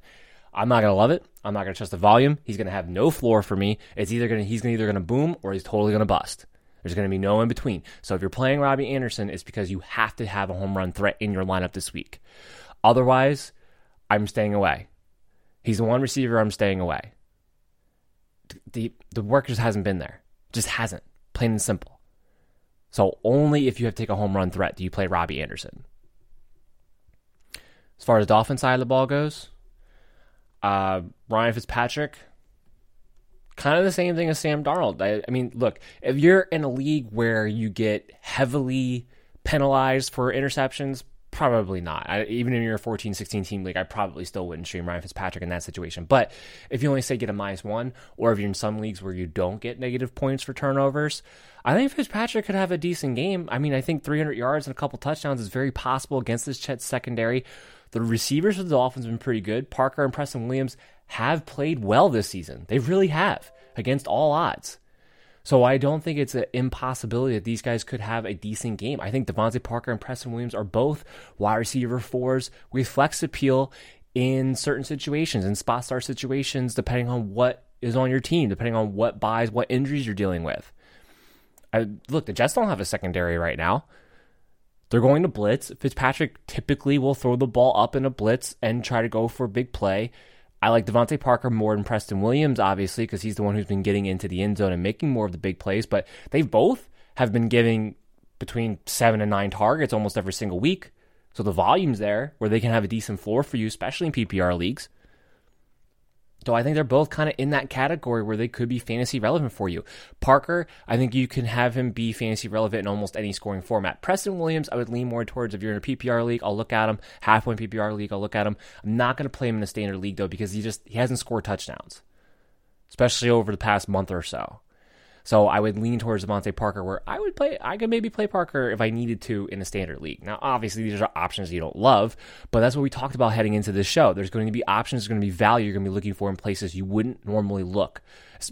I'm not gonna love it. I'm not gonna trust the volume. He's gonna have no floor for me. It's either gonna he's either gonna boom or he's totally gonna bust. There's gonna be no in between. So if you're playing Robbie Anderson, it's because you have to have a home run threat in your lineup this week. Otherwise, I'm staying away. He's the one receiver I'm staying away. The the work just hasn't been there. Just hasn't plain and simple. So only if you have to take a home run threat do you play Robbie Anderson. As far as the Dolphin side of the ball goes, uh, Ryan Fitzpatrick, kind of the same thing as Sam Darnold. I, I mean, look, if you're in a league where you get heavily penalized for interceptions, Probably not. I, even in your 14, 16 team league, I probably still wouldn't stream Ryan Fitzpatrick in that situation. But if you only say get a minus one, or if you're in some leagues where you don't get negative points for turnovers, I think Fitzpatrick could have a decent game. I mean, I think 300 yards and a couple touchdowns is very possible against this Jets secondary. The receivers for the Dolphins have been pretty good. Parker and Preston Williams have played well this season. They really have against all odds. So I don't think it's an impossibility that these guys could have a decent game. I think DeVante Parker and Preston Williams are both wide receiver fours with flex appeal in certain situations, in spot star situations, depending on what is on your team, depending on what buys, what injuries you're dealing with. I, look, the Jets don't have a secondary right now. They're going to blitz. Fitzpatrick typically will throw the ball up in a blitz and try to go for a big play. I like DeVante Parker more than Preston Williams, obviously, because he's the one who's been getting into the end zone and making more of the big plays. But they both have been giving between seven and nine targets almost every single week. So the volume's there where they can have a decent floor for you, especially in PPR leagues. So I think they're both kind of in that category where they could be fantasy relevant for you. Parker, I think you can have him be fantasy relevant in almost any scoring format. Preston Williams, I would lean more towards if you're in a PPR league, I'll look at him. Half point PPR league, I'll look at him. I'm not going to play him in a standard league though because he just he hasn't scored touchdowns, especially over the past month or so. So I would lean towards DeVante Parker, where I would play. I could maybe play Parker if I needed to in a standard league. Now, obviously, these are options you don't love, but that's what we talked about heading into this show. There's going to be options, there's going to be value you're going to be looking for in places you wouldn't normally look,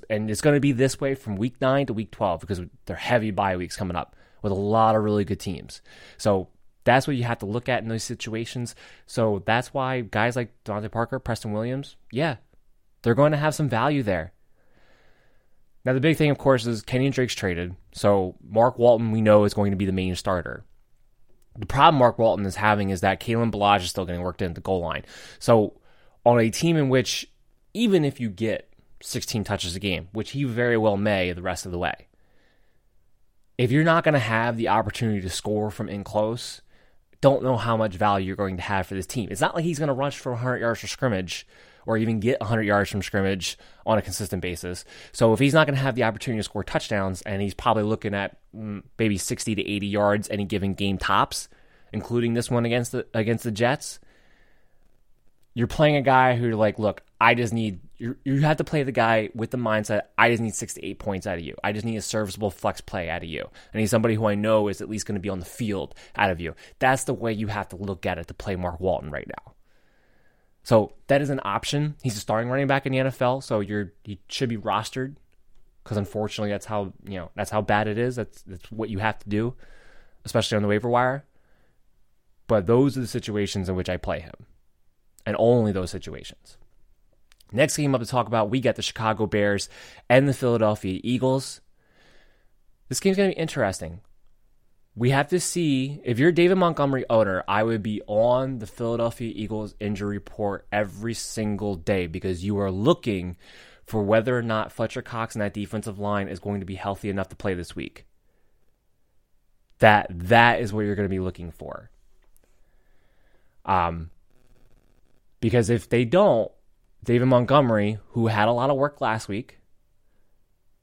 and it's going to be this way from week nine to week twelve because they're heavy bye weeks coming up with a lot of really good teams. So that's what you have to look at in those situations. So that's why guys like DeVante Parker, Preston Williams, yeah, they're going to have some value there. Now, the big thing, of course, is Kenyan Drake's traded. So Mark Walton, we know, is going to be the main starter. The problem Mark Walton is having is that Kalen Ballage is still getting worked in at the goal line. So on a team in which, even if you get 16 touches a game, which he very well may the rest of the way, if you're not going to have the opportunity to score from in close, don't know how much value you're going to have for this team. It's not like he's going to rush for 100 yards for scrimmage or even get 100 yards from scrimmage on a consistent basis. So if he's not going to have the opportunity to score touchdowns, and he's probably looking at mm, maybe 60 to 80 yards any given game tops, including this one against the against the Jets, you're playing a guy who like, look, I just need you. You have to play the guy with the mindset. I just need six to eight points out of you. I just need a serviceable flex play out of you. I need somebody who I know is at least going to be on the field out of you. That's the way you have to look at it to play Mark Walton right now. So that is an option. He's a starting running back in the NFL, so you're he should be rostered because unfortunately that's how you know that's how bad it is. That's that's what you have to do, especially on the waiver wire. But those are the situations in which I play him, and only those situations. Next game up to talk about, we got the Chicago Bears and the Philadelphia Eagles. This game's going to be interesting we have to see if you're David Montgomery owner, I would be on the Philadelphia Eagles injury report every single day because you are looking for whether or not Fletcher Cox and that defensive line is going to be healthy enough to play this week. That that is what you're going to be looking for. Um because if they don't, David Montgomery, who had a lot of work last week,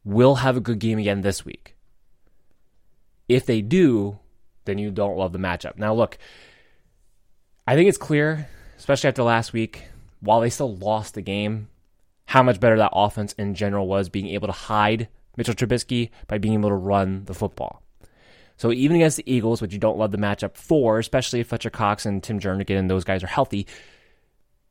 will have a good game again this week. If they do, then you don't love the matchup. Now, look, I think it's clear, especially after last week, while they still lost the game, how much better that offense in general was being able to hide Mitchell Trubisky by being able to run the football. So even against the Eagles, which you don't love the matchup for, especially if Fletcher Cox and Tim Jernigan and those guys are healthy,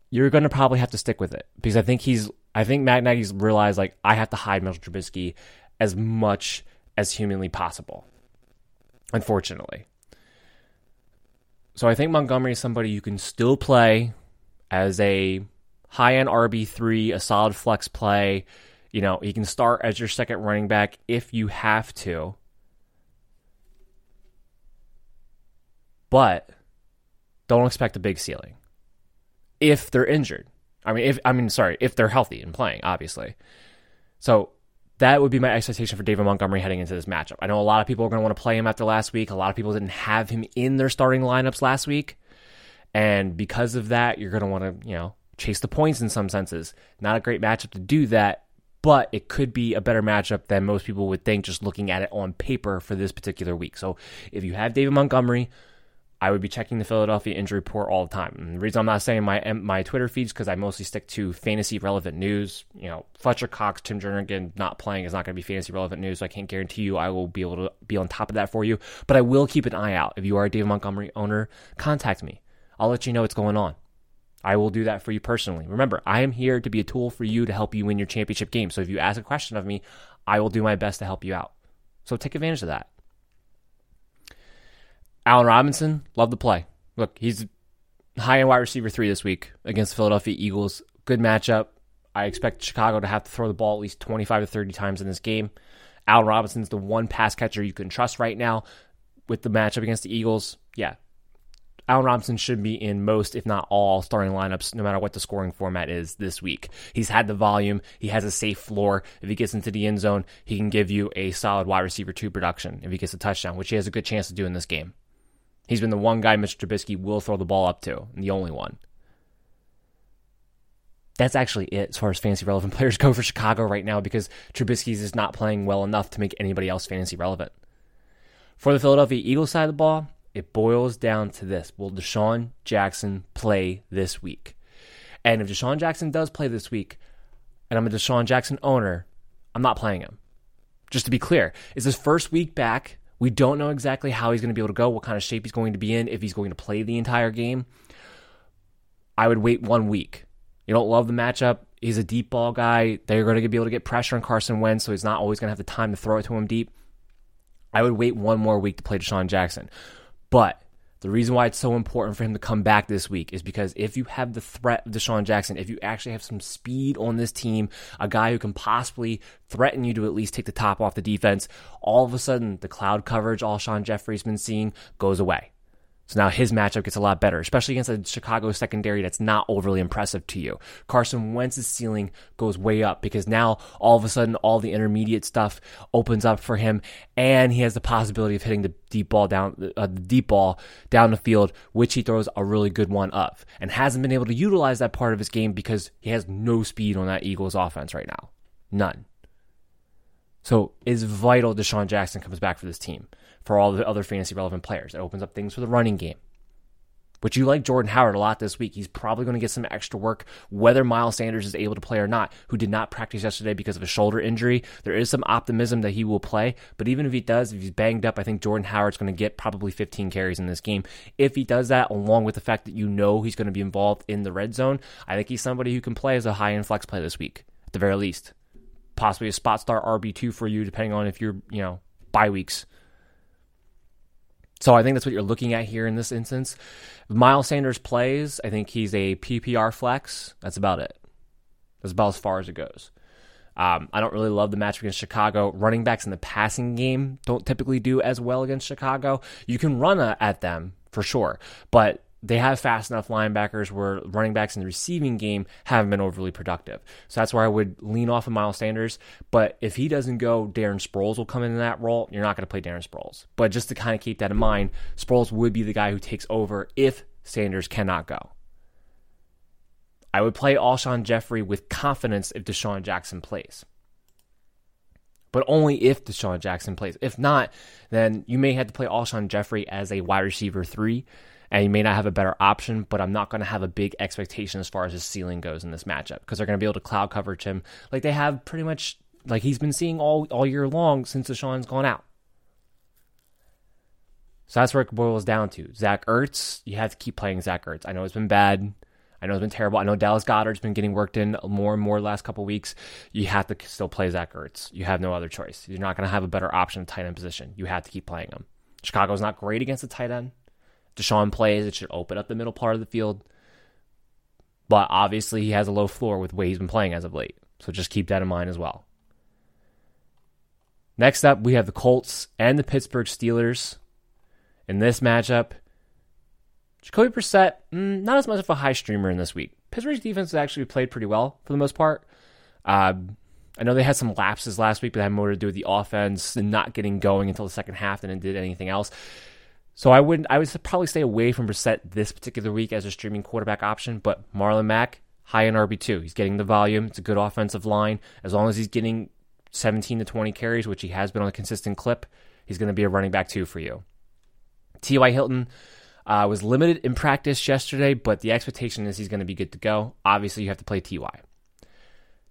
you're going to probably have to stick with it because I think he's, I think Matt Nagy's realized like I have to hide Mitchell Trubisky as much as humanly possible unfortunately. So I think Montgomery is somebody you can still play as a high end RB3, a solid flex play. You know, he can start as your second running back if you have to. But don't expect a big ceiling if they're injured. I mean, if I mean, sorry, if they're healthy and playing, obviously. So that would be my expectation for David Montgomery heading into this matchup. I know a lot of people are going to want to play him after last week. A lot of people didn't have him in their starting lineups last week. And because of that, you're going to want to, you know, chase the points in some senses. Not a great matchup to do that, but it could be a better matchup than most people would think just looking at it on paper for this particular week. So if you have David Montgomery, I would be checking the Philadelphia injury report all the time. And the reason I'm not saying my my Twitter feeds because I mostly stick to fantasy relevant news. You know, Fletcher Cox, Tim Jernigan not playing is not going to be fantasy relevant news, so I can't guarantee you I will be able to be on top of that for you. But I will keep an eye out. If you are a David Montgomery owner, contact me. I'll let you know what's going on. I will do that for you personally. Remember, I am here to be a tool for you to help you win your championship game. So if you ask a question of me, I will do my best to help you out. So take advantage of that. Allen Robinson, love the play. Look, he's high end wide receiver three this week against the Philadelphia Eagles. Good matchup. I expect Chicago to have to throw the ball at least 25 to 30 times in this game. Allen Robinson's the one pass catcher you can trust right now with the matchup against the Eagles. Yeah. Allen Robinson should be in most, if not all, starting lineups, no matter what the scoring format is this week. He's had the volume. He has a safe floor. If he gets into the end zone, he can give you a solid wide receiver two production if he gets a touchdown, which he has a good chance to do in this game. He's been the one guy Mr. Trubisky will throw the ball up to, and the only one. That's actually it as far as fantasy relevant players go for Chicago right now because Trubisky's is not playing well enough to make anybody else fantasy relevant. For the Philadelphia Eagles side of the ball, it boils down to this. Will DeSean Jackson play this week? And if DeSean Jackson does play this week, and I'm a DeSean Jackson owner, I'm not playing him. Just to be clear, is his first week back we don't know exactly how he's going to be able to go, what kind of shape he's going to be in, if he's going to play the entire game. I would wait one week. You don't love the matchup. He's a deep ball guy. They're going to be able to get pressure on Carson Wentz, so he's not always going to have the time to throw it to him deep. I would wait one more week to play DeSean Jackson. But the reason why it's so important for him to come back this week is because if you have the threat of DeSean Jackson, if you actually have some speed on this team, a guy who can possibly threaten you to at least take the top off the defense, all of a sudden the cloud coverage Alshon Jeffery's been seeing goes away. So now his matchup gets a lot better, especially against a Chicago secondary that's not overly impressive to you. Carson Wentz's ceiling goes way up because now all of a sudden all the intermediate stuff opens up for him, and he has the possibility of hitting the deep ball down uh, the deep ball down the field, which he throws a really good one of, and hasn't been able to utilize that part of his game because he has no speed on that Eagles offense right now, none. So it's vital DeSean Jackson comes back for this team for all the other fantasy relevant players. It opens up things for the running game. But you like Jordan Howard a lot this week. He's probably going to get some extra work, whether Miles Sanders is able to play or not, who did not practice yesterday because of a shoulder injury. There is some optimism that he will play, but even if he does, if he's banged up, I think Jordan Howard's going to get probably 15 carries in this game. If he does that, along with the fact that you know he's going to be involved in the red zone, I think he's somebody who can play as a high end flex play this week, at the very least. Possibly a spot star RB2 for you, depending on if you're, you know, bye weeks so I think that's what you're looking at here in this instance. If Miles Sanders plays, I think he's a PPR flex. That's about it. That's about as far as it goes. Um, I don't really love the match against Chicago. Running backs in the passing game don't typically do as well against Chicago. You can run a, at them for sure, but they have fast enough linebackers where running backs in the receiving game haven't been overly productive. So that's where I would lean off of Miles Sanders. But if he doesn't go, Darren Sproles will come into that role. You're not going to play Darren Sproles. But just to kind of keep that in mind, Sproles would be the guy who takes over if Sanders cannot go. I would play Alshon Jeffery with confidence if DeSean Jackson plays. But only if DeSean Jackson plays. If not, then you may have to play Alshon Jeffery as a wide receiver three and you may not have a better option, but I'm not going to have a big expectation as far as his ceiling goes in this matchup because they're going to be able to cloud coverage him like they have pretty much like he's been seeing all all year long since DeSean's gone out. So that's where it boils down to. Zach Ertz, you have to keep playing Zach Ertz. I know it's been bad. I know it's been terrible. I know Dallas Goedert's been getting worked in more and more the last couple weeks. You have to still play Zach Ertz. You have no other choice. You're not going to have a better option at tight end position. You have to keep playing him. Chicago's not great against the tight end. DeSean plays, it should open up the middle part of the field. But obviously, he has a low floor with the way he's been playing as of late. So just keep that in mind as well. Next up, we have the Colts and the Pittsburgh Steelers. In this matchup, Jacoby Brissett, mm, not as much of a high streamer in this week. Pittsburgh's defense has actually played pretty well for the most part. Uh, I know they had some lapses last week, but that had more to do with the offense and not getting going until the second half than it did anything else. So I wouldn't. I would probably stay away from Brissett this particular week as a streaming quarterback option. But Marlon Mack, high in RB two, he's getting the volume. It's a good offensive line. As long as he's getting 17 to 20 carries, which he has been on a consistent clip, he's going to be a running back two for you. T.Y. Hilton, Uh, was limited in practice yesterday, but the expectation is he's going to be good to go. Obviously, you have to play Ty.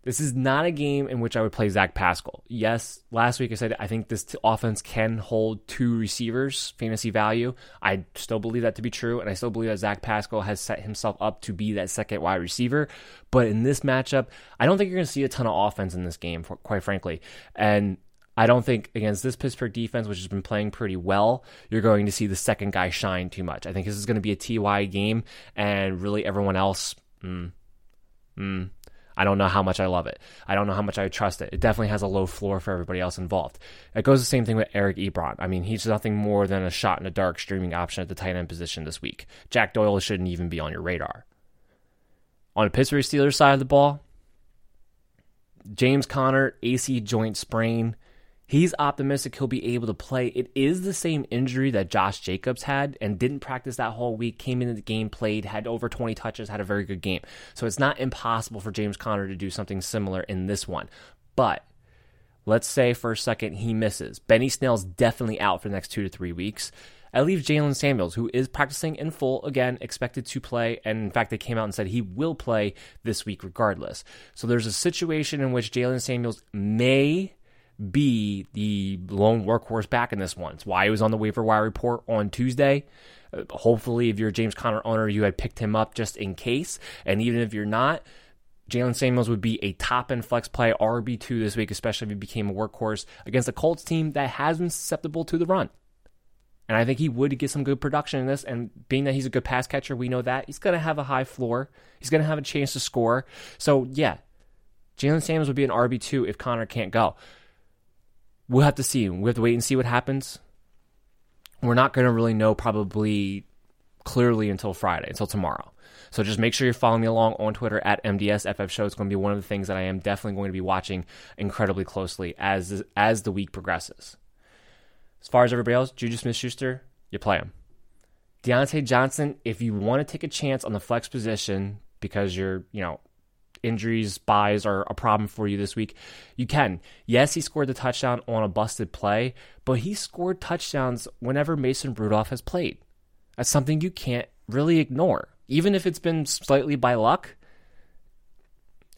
This is not a game in which I would play Zach Pascal. Yes, last week I said I think this offense can hold two receivers, fantasy value. I still believe that to be true, and I still believe that Zach Pascal has set himself up to be that second wide receiver. But in this matchup, I don't think you're going to see a ton of offense in this game, quite frankly. And I don't think against this Pittsburgh defense, which has been playing pretty well, you're going to see the second guy shine too much. I think this is going to be a TY game, and really everyone else, mm, mm, I don't know how much I love it. I don't know how much I trust it. It definitely has a low floor for everybody else involved. It goes the same thing with Eric Ebron. I mean, he's nothing more than a shot in the dark streaming option at the tight end position this week. Jack Doyle shouldn't even be on your radar. On the Pittsburgh Steelers side of the ball, James Conner, AC joint sprain. He's optimistic he'll be able to play. It is the same injury that Josh Jacobs had and didn't practice that whole week, came into the game, played, had over 20 touches, had a very good game. So it's not impossible for James Conner to do something similar in this one. But let's say for a second he misses. Benny Snell's definitely out for the next two to three weeks. I leave Jaylen Samuels, who is practicing in full, again, expected to play. And in fact, they came out and said he will play this week regardless. So there's a situation in which Jaylen Samuels may be the lone workhorse back in this one. It's why he was on the waiver wire report on Tuesday. Uh, hopefully, if you're a James Conner owner, you had picked him up just in case. And even if you're not, Jaylen Samuels would be a top end flex play RB2 this week, especially if he became a workhorse against a Colts team that has been susceptible to the run. And I think he would get some good production in this. And being that he's a good pass catcher, we know that. He's going to have a high floor. He's going to have a chance to score. So, yeah, Jaylen Samuels would be an RB2 if Conner can't go we'll have to see. We have to wait and see what happens. We're not going to really know probably clearly until Friday, until tomorrow. So just make sure you're following me along on Twitter at MDSFF Show. It's going to be one of the things that I am definitely going to be watching incredibly closely as as the week progresses. As far as everybody else, Juju Smith Schuster, you play him. Diontae Johnson, if you want to take a chance on the flex position because you're, you know, injuries, buys are a problem for you this week, you can. Yes, he scored the touchdown on a busted play, but he scored touchdowns whenever Mason Rudolph has played. That's something you can't really ignore. Even if it's been slightly by luck,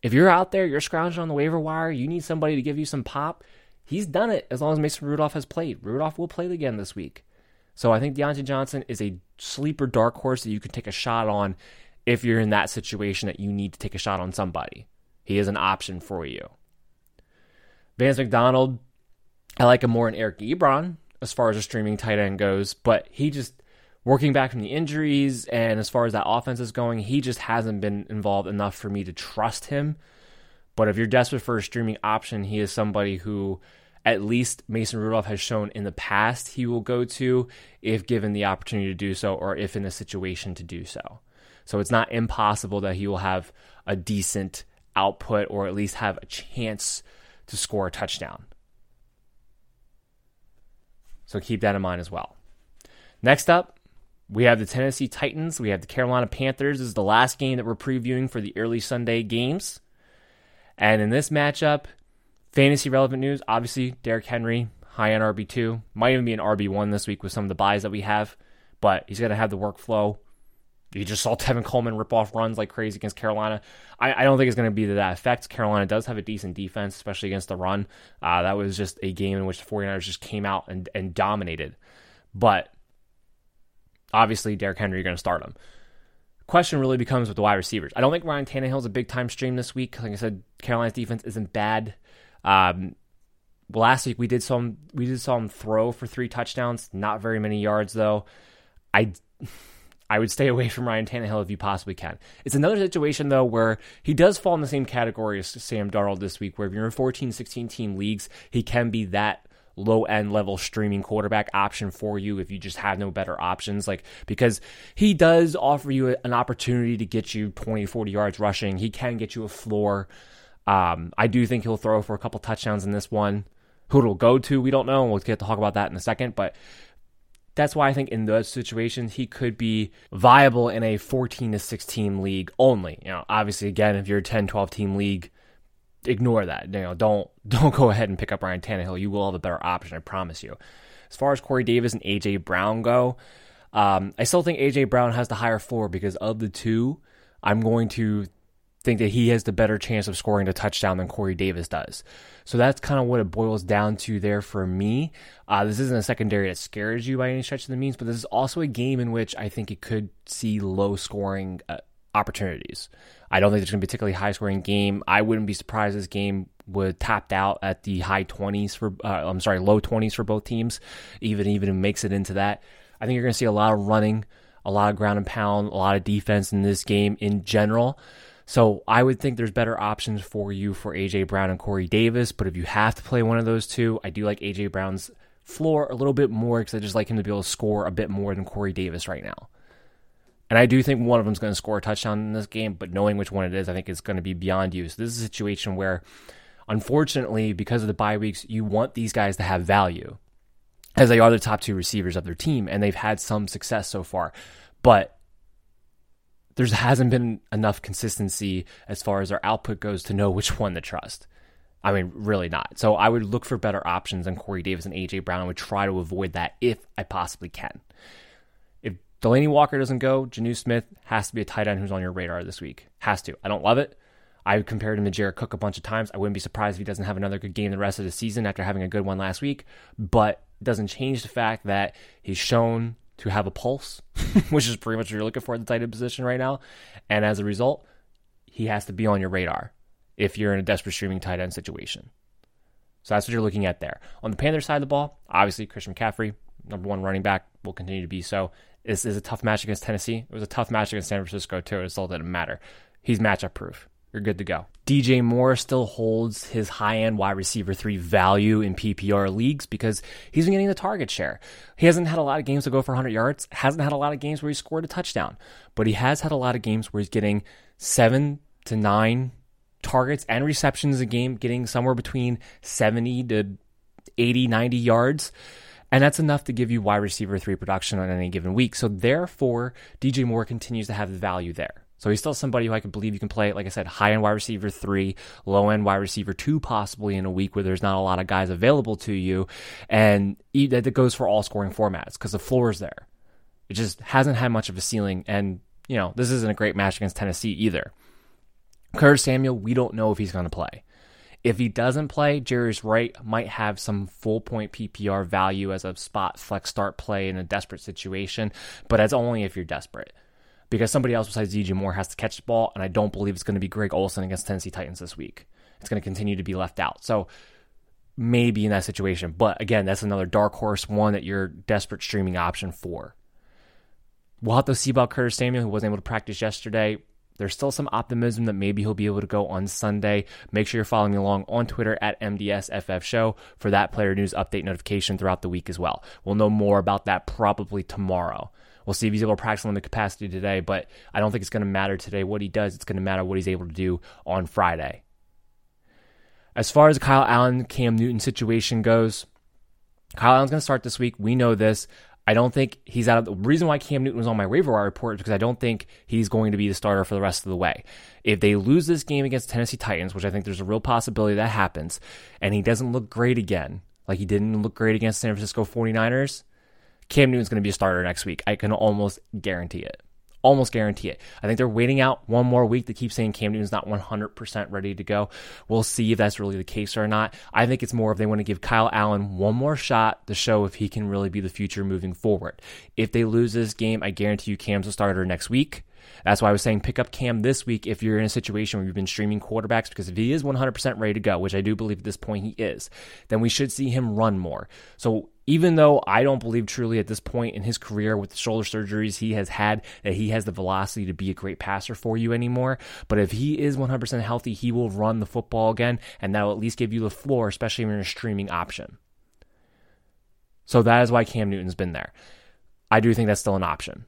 if you're out there, you're scrounging on the waiver wire, you need somebody to give you some pop, he's done it as long as Mason Rudolph has played. Rudolph will play again this week. So I think Diontae Johnson is a sleeper dark horse that you can take a shot on if you're in that situation that you need to take a shot on somebody. He is an option for you. Vance McDonald, I like him more than Eric Ebron as far as a streaming tight end goes, but he just working back from the injuries and as far as that offense is going, he just hasn't been involved enough for me to trust him. But if you're desperate for a streaming option, he is somebody who at least Mason Rudolph has shown in the past he will go to if given the opportunity to do so or if in a situation to do so. So it's not impossible that he will have a decent output or at least have a chance to score a touchdown. So keep that in mind as well. Next up, we have the Tennessee Titans. We have the Carolina Panthers. This is the last game that we're previewing for the early Sunday games. And in this matchup, fantasy relevant news obviously, Derrick Henry, high on RB2. Might even be an RB1 this week with some of the buys that we have, but he's going to have the workflow. You just saw Tevin Coleman rip off runs like crazy against Carolina. I, I don't think it's going to be to that effect. Carolina does have a decent defense, especially against the run. Uh, that was just a game in which the 49ers just came out and, and dominated. But obviously, Derrick Henry, you're going to start him. Question really becomes with the wide receivers. I don't think Ryan Tannehill is a big time stream this week. Like I said, Carolina's defense isn't bad. Um, last week we did saw we did saw him throw for three touchdowns, not very many yards though. I I would stay away from Ryan Tannehill if you possibly can. It's another situation, though, where he does fall in the same category as Sam Darnold this week, where if you're in 14, 16 team leagues, he can be that low end level streaming quarterback option for you if you just have no better options. Like, because he does offer you an opportunity to get you 20, 40 yards rushing. He can get you a floor. Um, I do think he'll throw for a couple touchdowns in this one. Who it'll go to, we don't know. We'll get to talk about that in a second. But that's why I think in those situations he could be viable in a 14 to 16 league only. You know, obviously again if you're a 10 12 team league ignore that. You know, don't don't go ahead and pick up Ryan Tannehill. You will have a better option, I promise you. As far as Corey Davis and AJ Brown go, Um, I still think AJ Brown has the higher floor because of the two. I'm going to think that he has the better chance of scoring a touchdown than Corey Davis does. So that's kind of what it boils down to there for me. Uh, this isn't a secondary that scares you by any stretch of the means, but this is also a game in which I think it could see low scoring uh, opportunities. I don't think it's going to be a particularly high scoring game. I wouldn't be surprised this game would tapped out at the high 20s for, uh, I'm sorry, low 20s for both teams, even even makes it into that. I think you're going to see a lot of running, a lot of ground and pound, a lot of defense in this game in general. So I would think there's better options for you for AJ Brown and Corey Davis. But if you have to play one of those two, I do like AJ Brown's floor a little bit more because I just like him to be able to score a bit more than Corey Davis right now. And I do think one of them is going to score a touchdown in this game, but knowing which one it is, I think is going to be beyond you. So this is a situation where, unfortunately, because of the bye weeks, you want these guys to have value, as they are the top two receivers of their team, and they've had some success so far. But there hasn't been enough consistency as far as our output goes to know which one to trust. I mean, really not. So I would look for better options than Corey Davis and AJ Brown. Would try to avoid that if I possibly can. If Delanie Walker doesn't go, Jonnu Smith has to be a tight end who's on your radar this week. Has to. I don't love it. I've compared him to Jared Cook a bunch of times. I wouldn't be surprised if he doesn't have another good game the rest of the season after having a good one last week. But it doesn't change the fact that he's shown to have a pulse, which is pretty much what you're looking for at the tight end position right now. And as a result, he has to be on your radar if you're in a desperate streaming tight end situation. So that's what you're looking at there. On the Panthers side of the ball, obviously Christian McCaffrey, number one running back, will continue to be so. This is a tough match against Tennessee. It was a tough match against San Francisco too. It still didn't matter. He's matchup proof you're good to go. DJ Moore still holds his high end wide receiver three value in PPR leagues because he's been getting the target share. He hasn't had a lot of games to go for 100 yards, hasn't had a lot of games where he scored a touchdown, but he has had a lot of games where he's getting seven to nine targets and receptions a game, getting somewhere between 70 to 80, 90 yards. And that's enough to give you wide receiver three production on any given week. So therefore, DJ Moore continues to have the value there. So he's still somebody who I can believe you can play, like I said, high end wide receiver three, low end wide receiver two, possibly in a week where there's not a lot of guys available to you. And that goes for all scoring formats because the floor is there. It just hasn't had much of a ceiling. And, you know, this isn't a great match against Tennessee either. Curtis Samuel, we don't know if he's going to play. If he doesn't play, Jarius Wright might have some full point PPR value as a spot flex start play in a desperate situation, but that's only if you're desperate because somebody else besides DJ Moore has to catch the ball, and I don't believe it's going to be Greg Olsen against Tennessee Titans this week. It's going to continue to be left out. So maybe in that situation, but again, that's another dark horse one that you're desperate streaming option for. We'll have to see about Curtis Samuel, who wasn't able to practice yesterday. There's still some optimism that maybe he'll be able to go on Sunday. Make sure you're following me along on Twitter at MDSFF Show for that player news update notification throughout the week as well. We'll know more about that probably tomorrow. We'll see if he's able to practice the capacity today, but I don't think it's going to matter today what he does. It's going to matter what he's able to do on Friday. As far as Kyle Allen, Cam Newton situation goes, Kyle Allen's going to start this week. We know this. I don't think he's out of the reason why Cam Newton was on my waiver wire report is because I don't think he's going to be the starter for the rest of the way. If they lose this game against Tennessee Titans, which I think there's a real possibility that happens, and he doesn't look great again, like he didn't look great against San Francisco 49ers, Cam Newton's going to be a starter next week. I can almost guarantee it. Almost guarantee it. I think they're waiting out one more week to keep saying Cam Newton's not 100% ready to go. We'll see if that's really the case or not. I think it's more if they want to give Kyle Allen one more shot to show if he can really be the future moving forward. If they lose this game, I guarantee you Cam's a starter next week. That's why I was saying pick up Cam this week if you're in a situation where you've been streaming quarterbacks, because if he is 100% ready to go, which I do believe at this point he is, then we should see him run more. So even though I don't believe truly at this point in his career with the shoulder surgeries he has had that he has the velocity to be a great passer for you anymore. But if he is 100% healthy, he will run the football again, and that will at least give you the floor, especially when you're a streaming option. So that is why Cam Newton's been there. I do think that's still an option.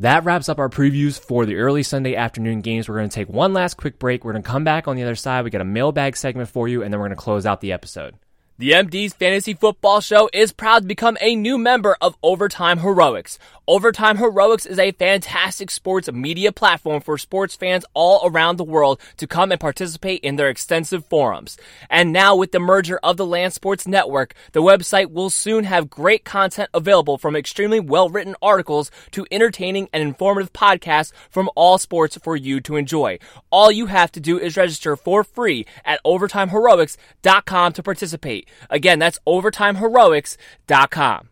That wraps up our previews for the early Sunday afternoon games. We're going to take one last quick break. We're going to come back on the other side. We got a mailbag segment for you, and then we're going to close out the episode. The MD's Fantasy Football Show is proud to become a new member of Overtime Heroics. Overtime Heroics is a fantastic sports media platform for sports fans all around the world to come and participate in their extensive forums. And now with the merger of the Land Sports Network, the website will soon have great content available from extremely well-written articles to entertaining and informative podcasts from all sports for you to enjoy. All you have to do is register for free at overtimeheroics.com to participate. Again, that's overtimeheroics.com.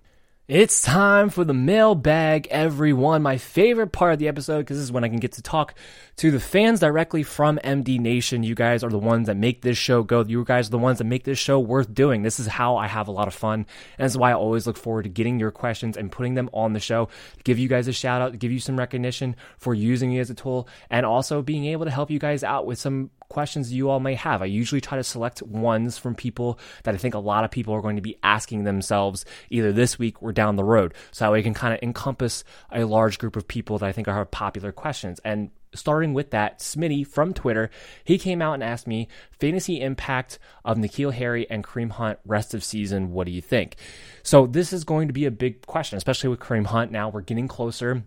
It's time for the mailbag, everyone. My favorite part of the episode because this is when I can get to talk to the fans directly from MD Nation. You guys are the ones that make this show go. You guys are the ones that make this show worth doing. This is how I have a lot of fun. And this is why I always look forward to getting your questions and putting them on the show. Give you guys a shout out, give you some recognition for using it as a tool, and also being able to help you guys out with some questions you all may have. I usually try to select ones from people that I think a lot of people are going to be asking themselves either this week or down the road. So that way I can kind of encompass a large group of people that I think are popular questions. And starting with that, Smitty from Twitter, he came out and asked me fantasy impact of N'Keal Harry and Kareem Hunt rest of season. What do you think? So this is going to be a big question, especially with Kareem Hunt. Now we're getting closer.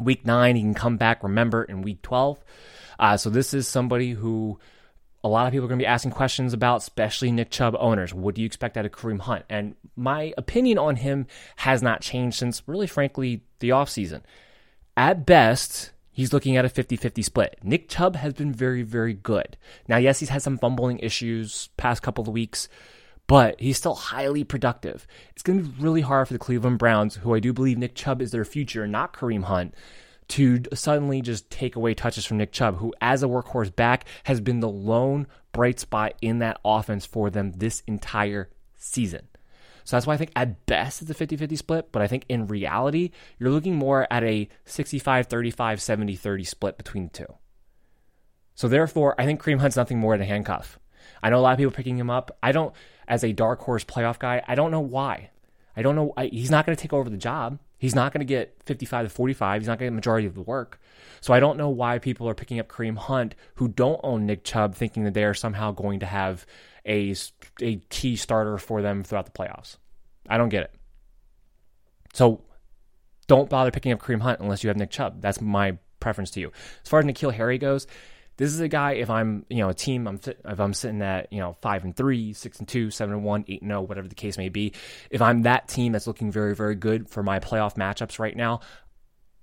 Week nine, he can come back, remember, in week 12. Uh, so this is somebody who a lot of people are going to be asking questions about, especially Nick Chubb owners. What do you expect out of Kareem Hunt? And my opinion on him has not changed since, really, frankly, the offseason. At best, he's looking at a 50 50 split. Nick Chubb has been very, very good. Now, yes, he's had some fumbling issues past couple of weeks, but he's still highly productive. It's going to be really hard for the Cleveland Browns, who I do believe Nick Chubb is their future, not Kareem Hunt, to suddenly just take away touches from Nick Chubb, who, as a workhorse back, has been the lone bright spot in that offense for them this entire season. So that's why I think at best it's a 50 50 split, but I think in reality, you're looking more at a 65 35, 70 30 split between the two. So therefore, I think Kareem Hunt's nothing more than a handcuff. I know a lot of people picking him up. I don't, as a dark horse playoff guy, I don't know why. I don't know. I, he's not going to take over the job. He's not going to get 55 to 45. He's not going to get majority of the work. So I don't know why people are picking up Kareem Hunt who don't own Nick Chubb, thinking that they are somehow going to have a, a key starter for them throughout the playoffs. I don't get it. So don't bother picking up Kareem Hunt unless you have Nick Chubb. That's my preference to you. As far as N'Keal Harry goes, this is a guy. If I'm, you know, a team, I'm if I'm sitting at, you know, five and three, six and two, seven and one, eight and zero, whatever the case may be. If I'm that team that's looking very, very good for my playoff matchups right now,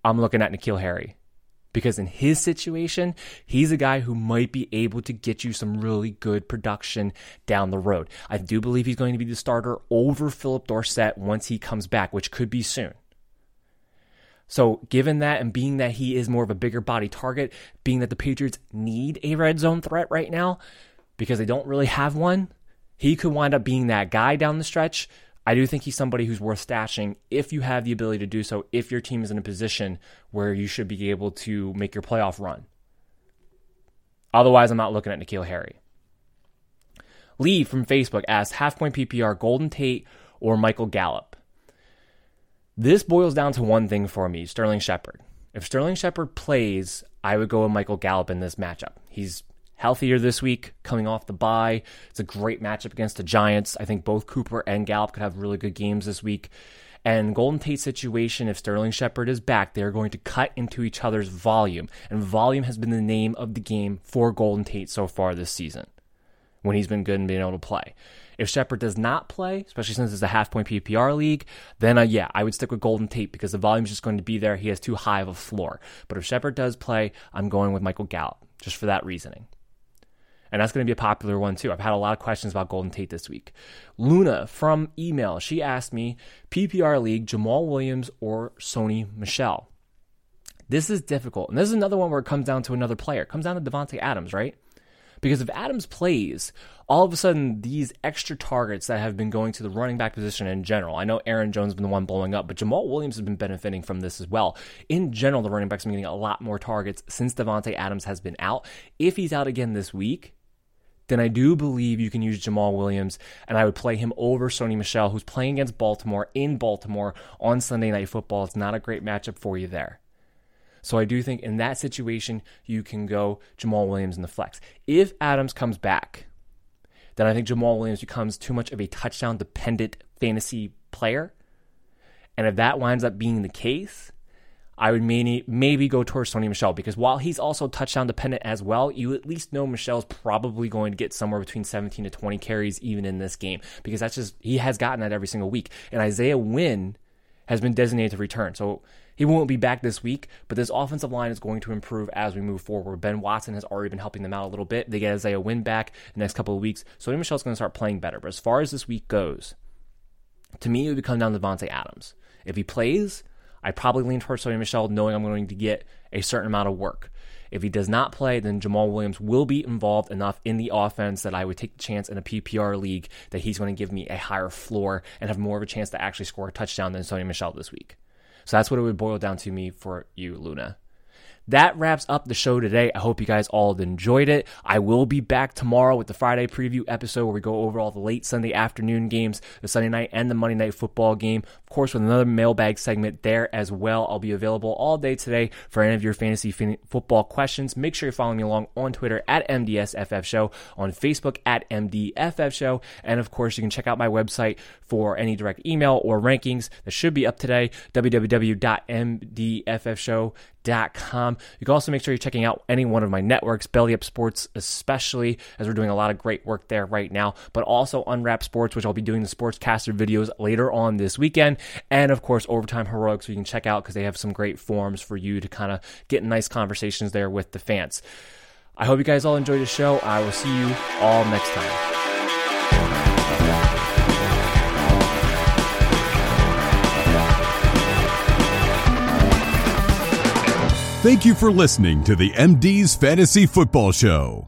I'm looking at N'Keal Harry because in his situation, he's a guy who might be able to get you some really good production down the road. I do believe he's going to be the starter over Phillip Dorsett once he comes back, which could be soon. So, given that and being that he is more of a bigger body target, being that the Patriots need a red zone threat right now because they don't really have one, he could wind up being that guy down the stretch. I do think he's somebody who's worth stashing if you have the ability to do so, if your team is in a position where you should be able to make your playoff run. Otherwise, I'm not looking at N'Keal Harry. Lee from Facebook asked half point PPR Golden Tate or Michael Gallup. This boils down to one thing for me Sterling Shepard. If Sterling Shepard plays, I would go with Michael Gallup in this matchup. He's healthier this week, coming off the bye. It's a great matchup against the Giants. I think both Cooper and Gallup could have really good games this week. And Golden Tate situation, if Sterling Shepard is back, they're going to cut into each other's volume. And volume has been the name of the game for Golden Tate so far this season when he's been good and being able to play. If Shepard does not play, especially since it's a half point PPR league, then uh, yeah, I would stick with Golden Tate because the volume is just going to be there. He has too high of a floor. But if Shepard does play, I'm going with Michael Gallup just for that reasoning. And that's going to be a popular one too. I've had a lot of questions about Golden Tate this week. Luna from email, she asked me PPR league, Jamaal Williams or Sony Michel. This is difficult. And this is another one where it comes down to another player. It comes down to Davante Adams, right? Because if Adams plays, all of a sudden these extra targets that have been going to the running back position in general. I know Aaron Jones has been the one blowing up, but Jamaal Williams has been benefiting from this as well. In general, the running backs have been getting a lot more targets since Davante Adams has been out. If he's out again this week, then I do believe you can use Jamaal Williams, and I would play him over Sony Michel, who's playing against Baltimore in Baltimore on Sunday Night Football. It's not a great matchup for you there. So I do think in that situation, you can go Jamaal Williams in the flex. If Adams comes back, then I think Jamaal Williams becomes too much of a touchdown dependent fantasy player. And if that winds up being the case, I would maybe go towards Sony Michel because while he's also touchdown dependent as well, you at least know Michel's probably going to get somewhere between 17 to 20 carries even in this game because that's just he has gotten that every single week. And Isaiah Wynn has been designated to return. So he won't be back this week, but this offensive line is going to improve as we move forward. Ben Watson has already been helping them out a little bit. They get Isaiah Wynn back the next couple of weeks. So Michel's going to start playing better. But as far as this week goes, to me, it would come down to Davante Adams. If he plays, I probably lean towards Sony Michel, knowing I'm going to get a certain amount of work. If he does not play, then Jamaal Williams will be involved enough in the offense that I would take the chance in a PPR league that he's going to give me a higher floor and have more of a chance to actually score a touchdown than Sony Michel this week. So that's what it would boil down to me for you, Luna that wraps up the show today. I hope you guys all enjoyed it. I will be back tomorrow with the Friday preview episode where we go over all the late Sunday afternoon games, the Sunday night and the Monday night football game. Of course, with another mailbag segment there as well. I'll be available all day today for any of your fantasy fin- football questions. Make sure you're following me along on Twitter at MDSFF Show, on Facebook at MDFF Show, and of course, you can check out my website for any direct email or rankings that should be up today, www.mdffshow.com com. You can also make sure you're checking out any one of my networks, Belly Up Sports, especially as we're doing a lot of great work there right now, but also Unwrap Sports, which I'll be doing the sportscaster videos later on this weekend. And of course, Overtime Heroics, you can check out because they have some great forums for you to kind of get nice conversations there with the fans. I hope you guys all enjoyed the show. I will see you all next time. Thank you for listening to the MD's Fantasy Football Show.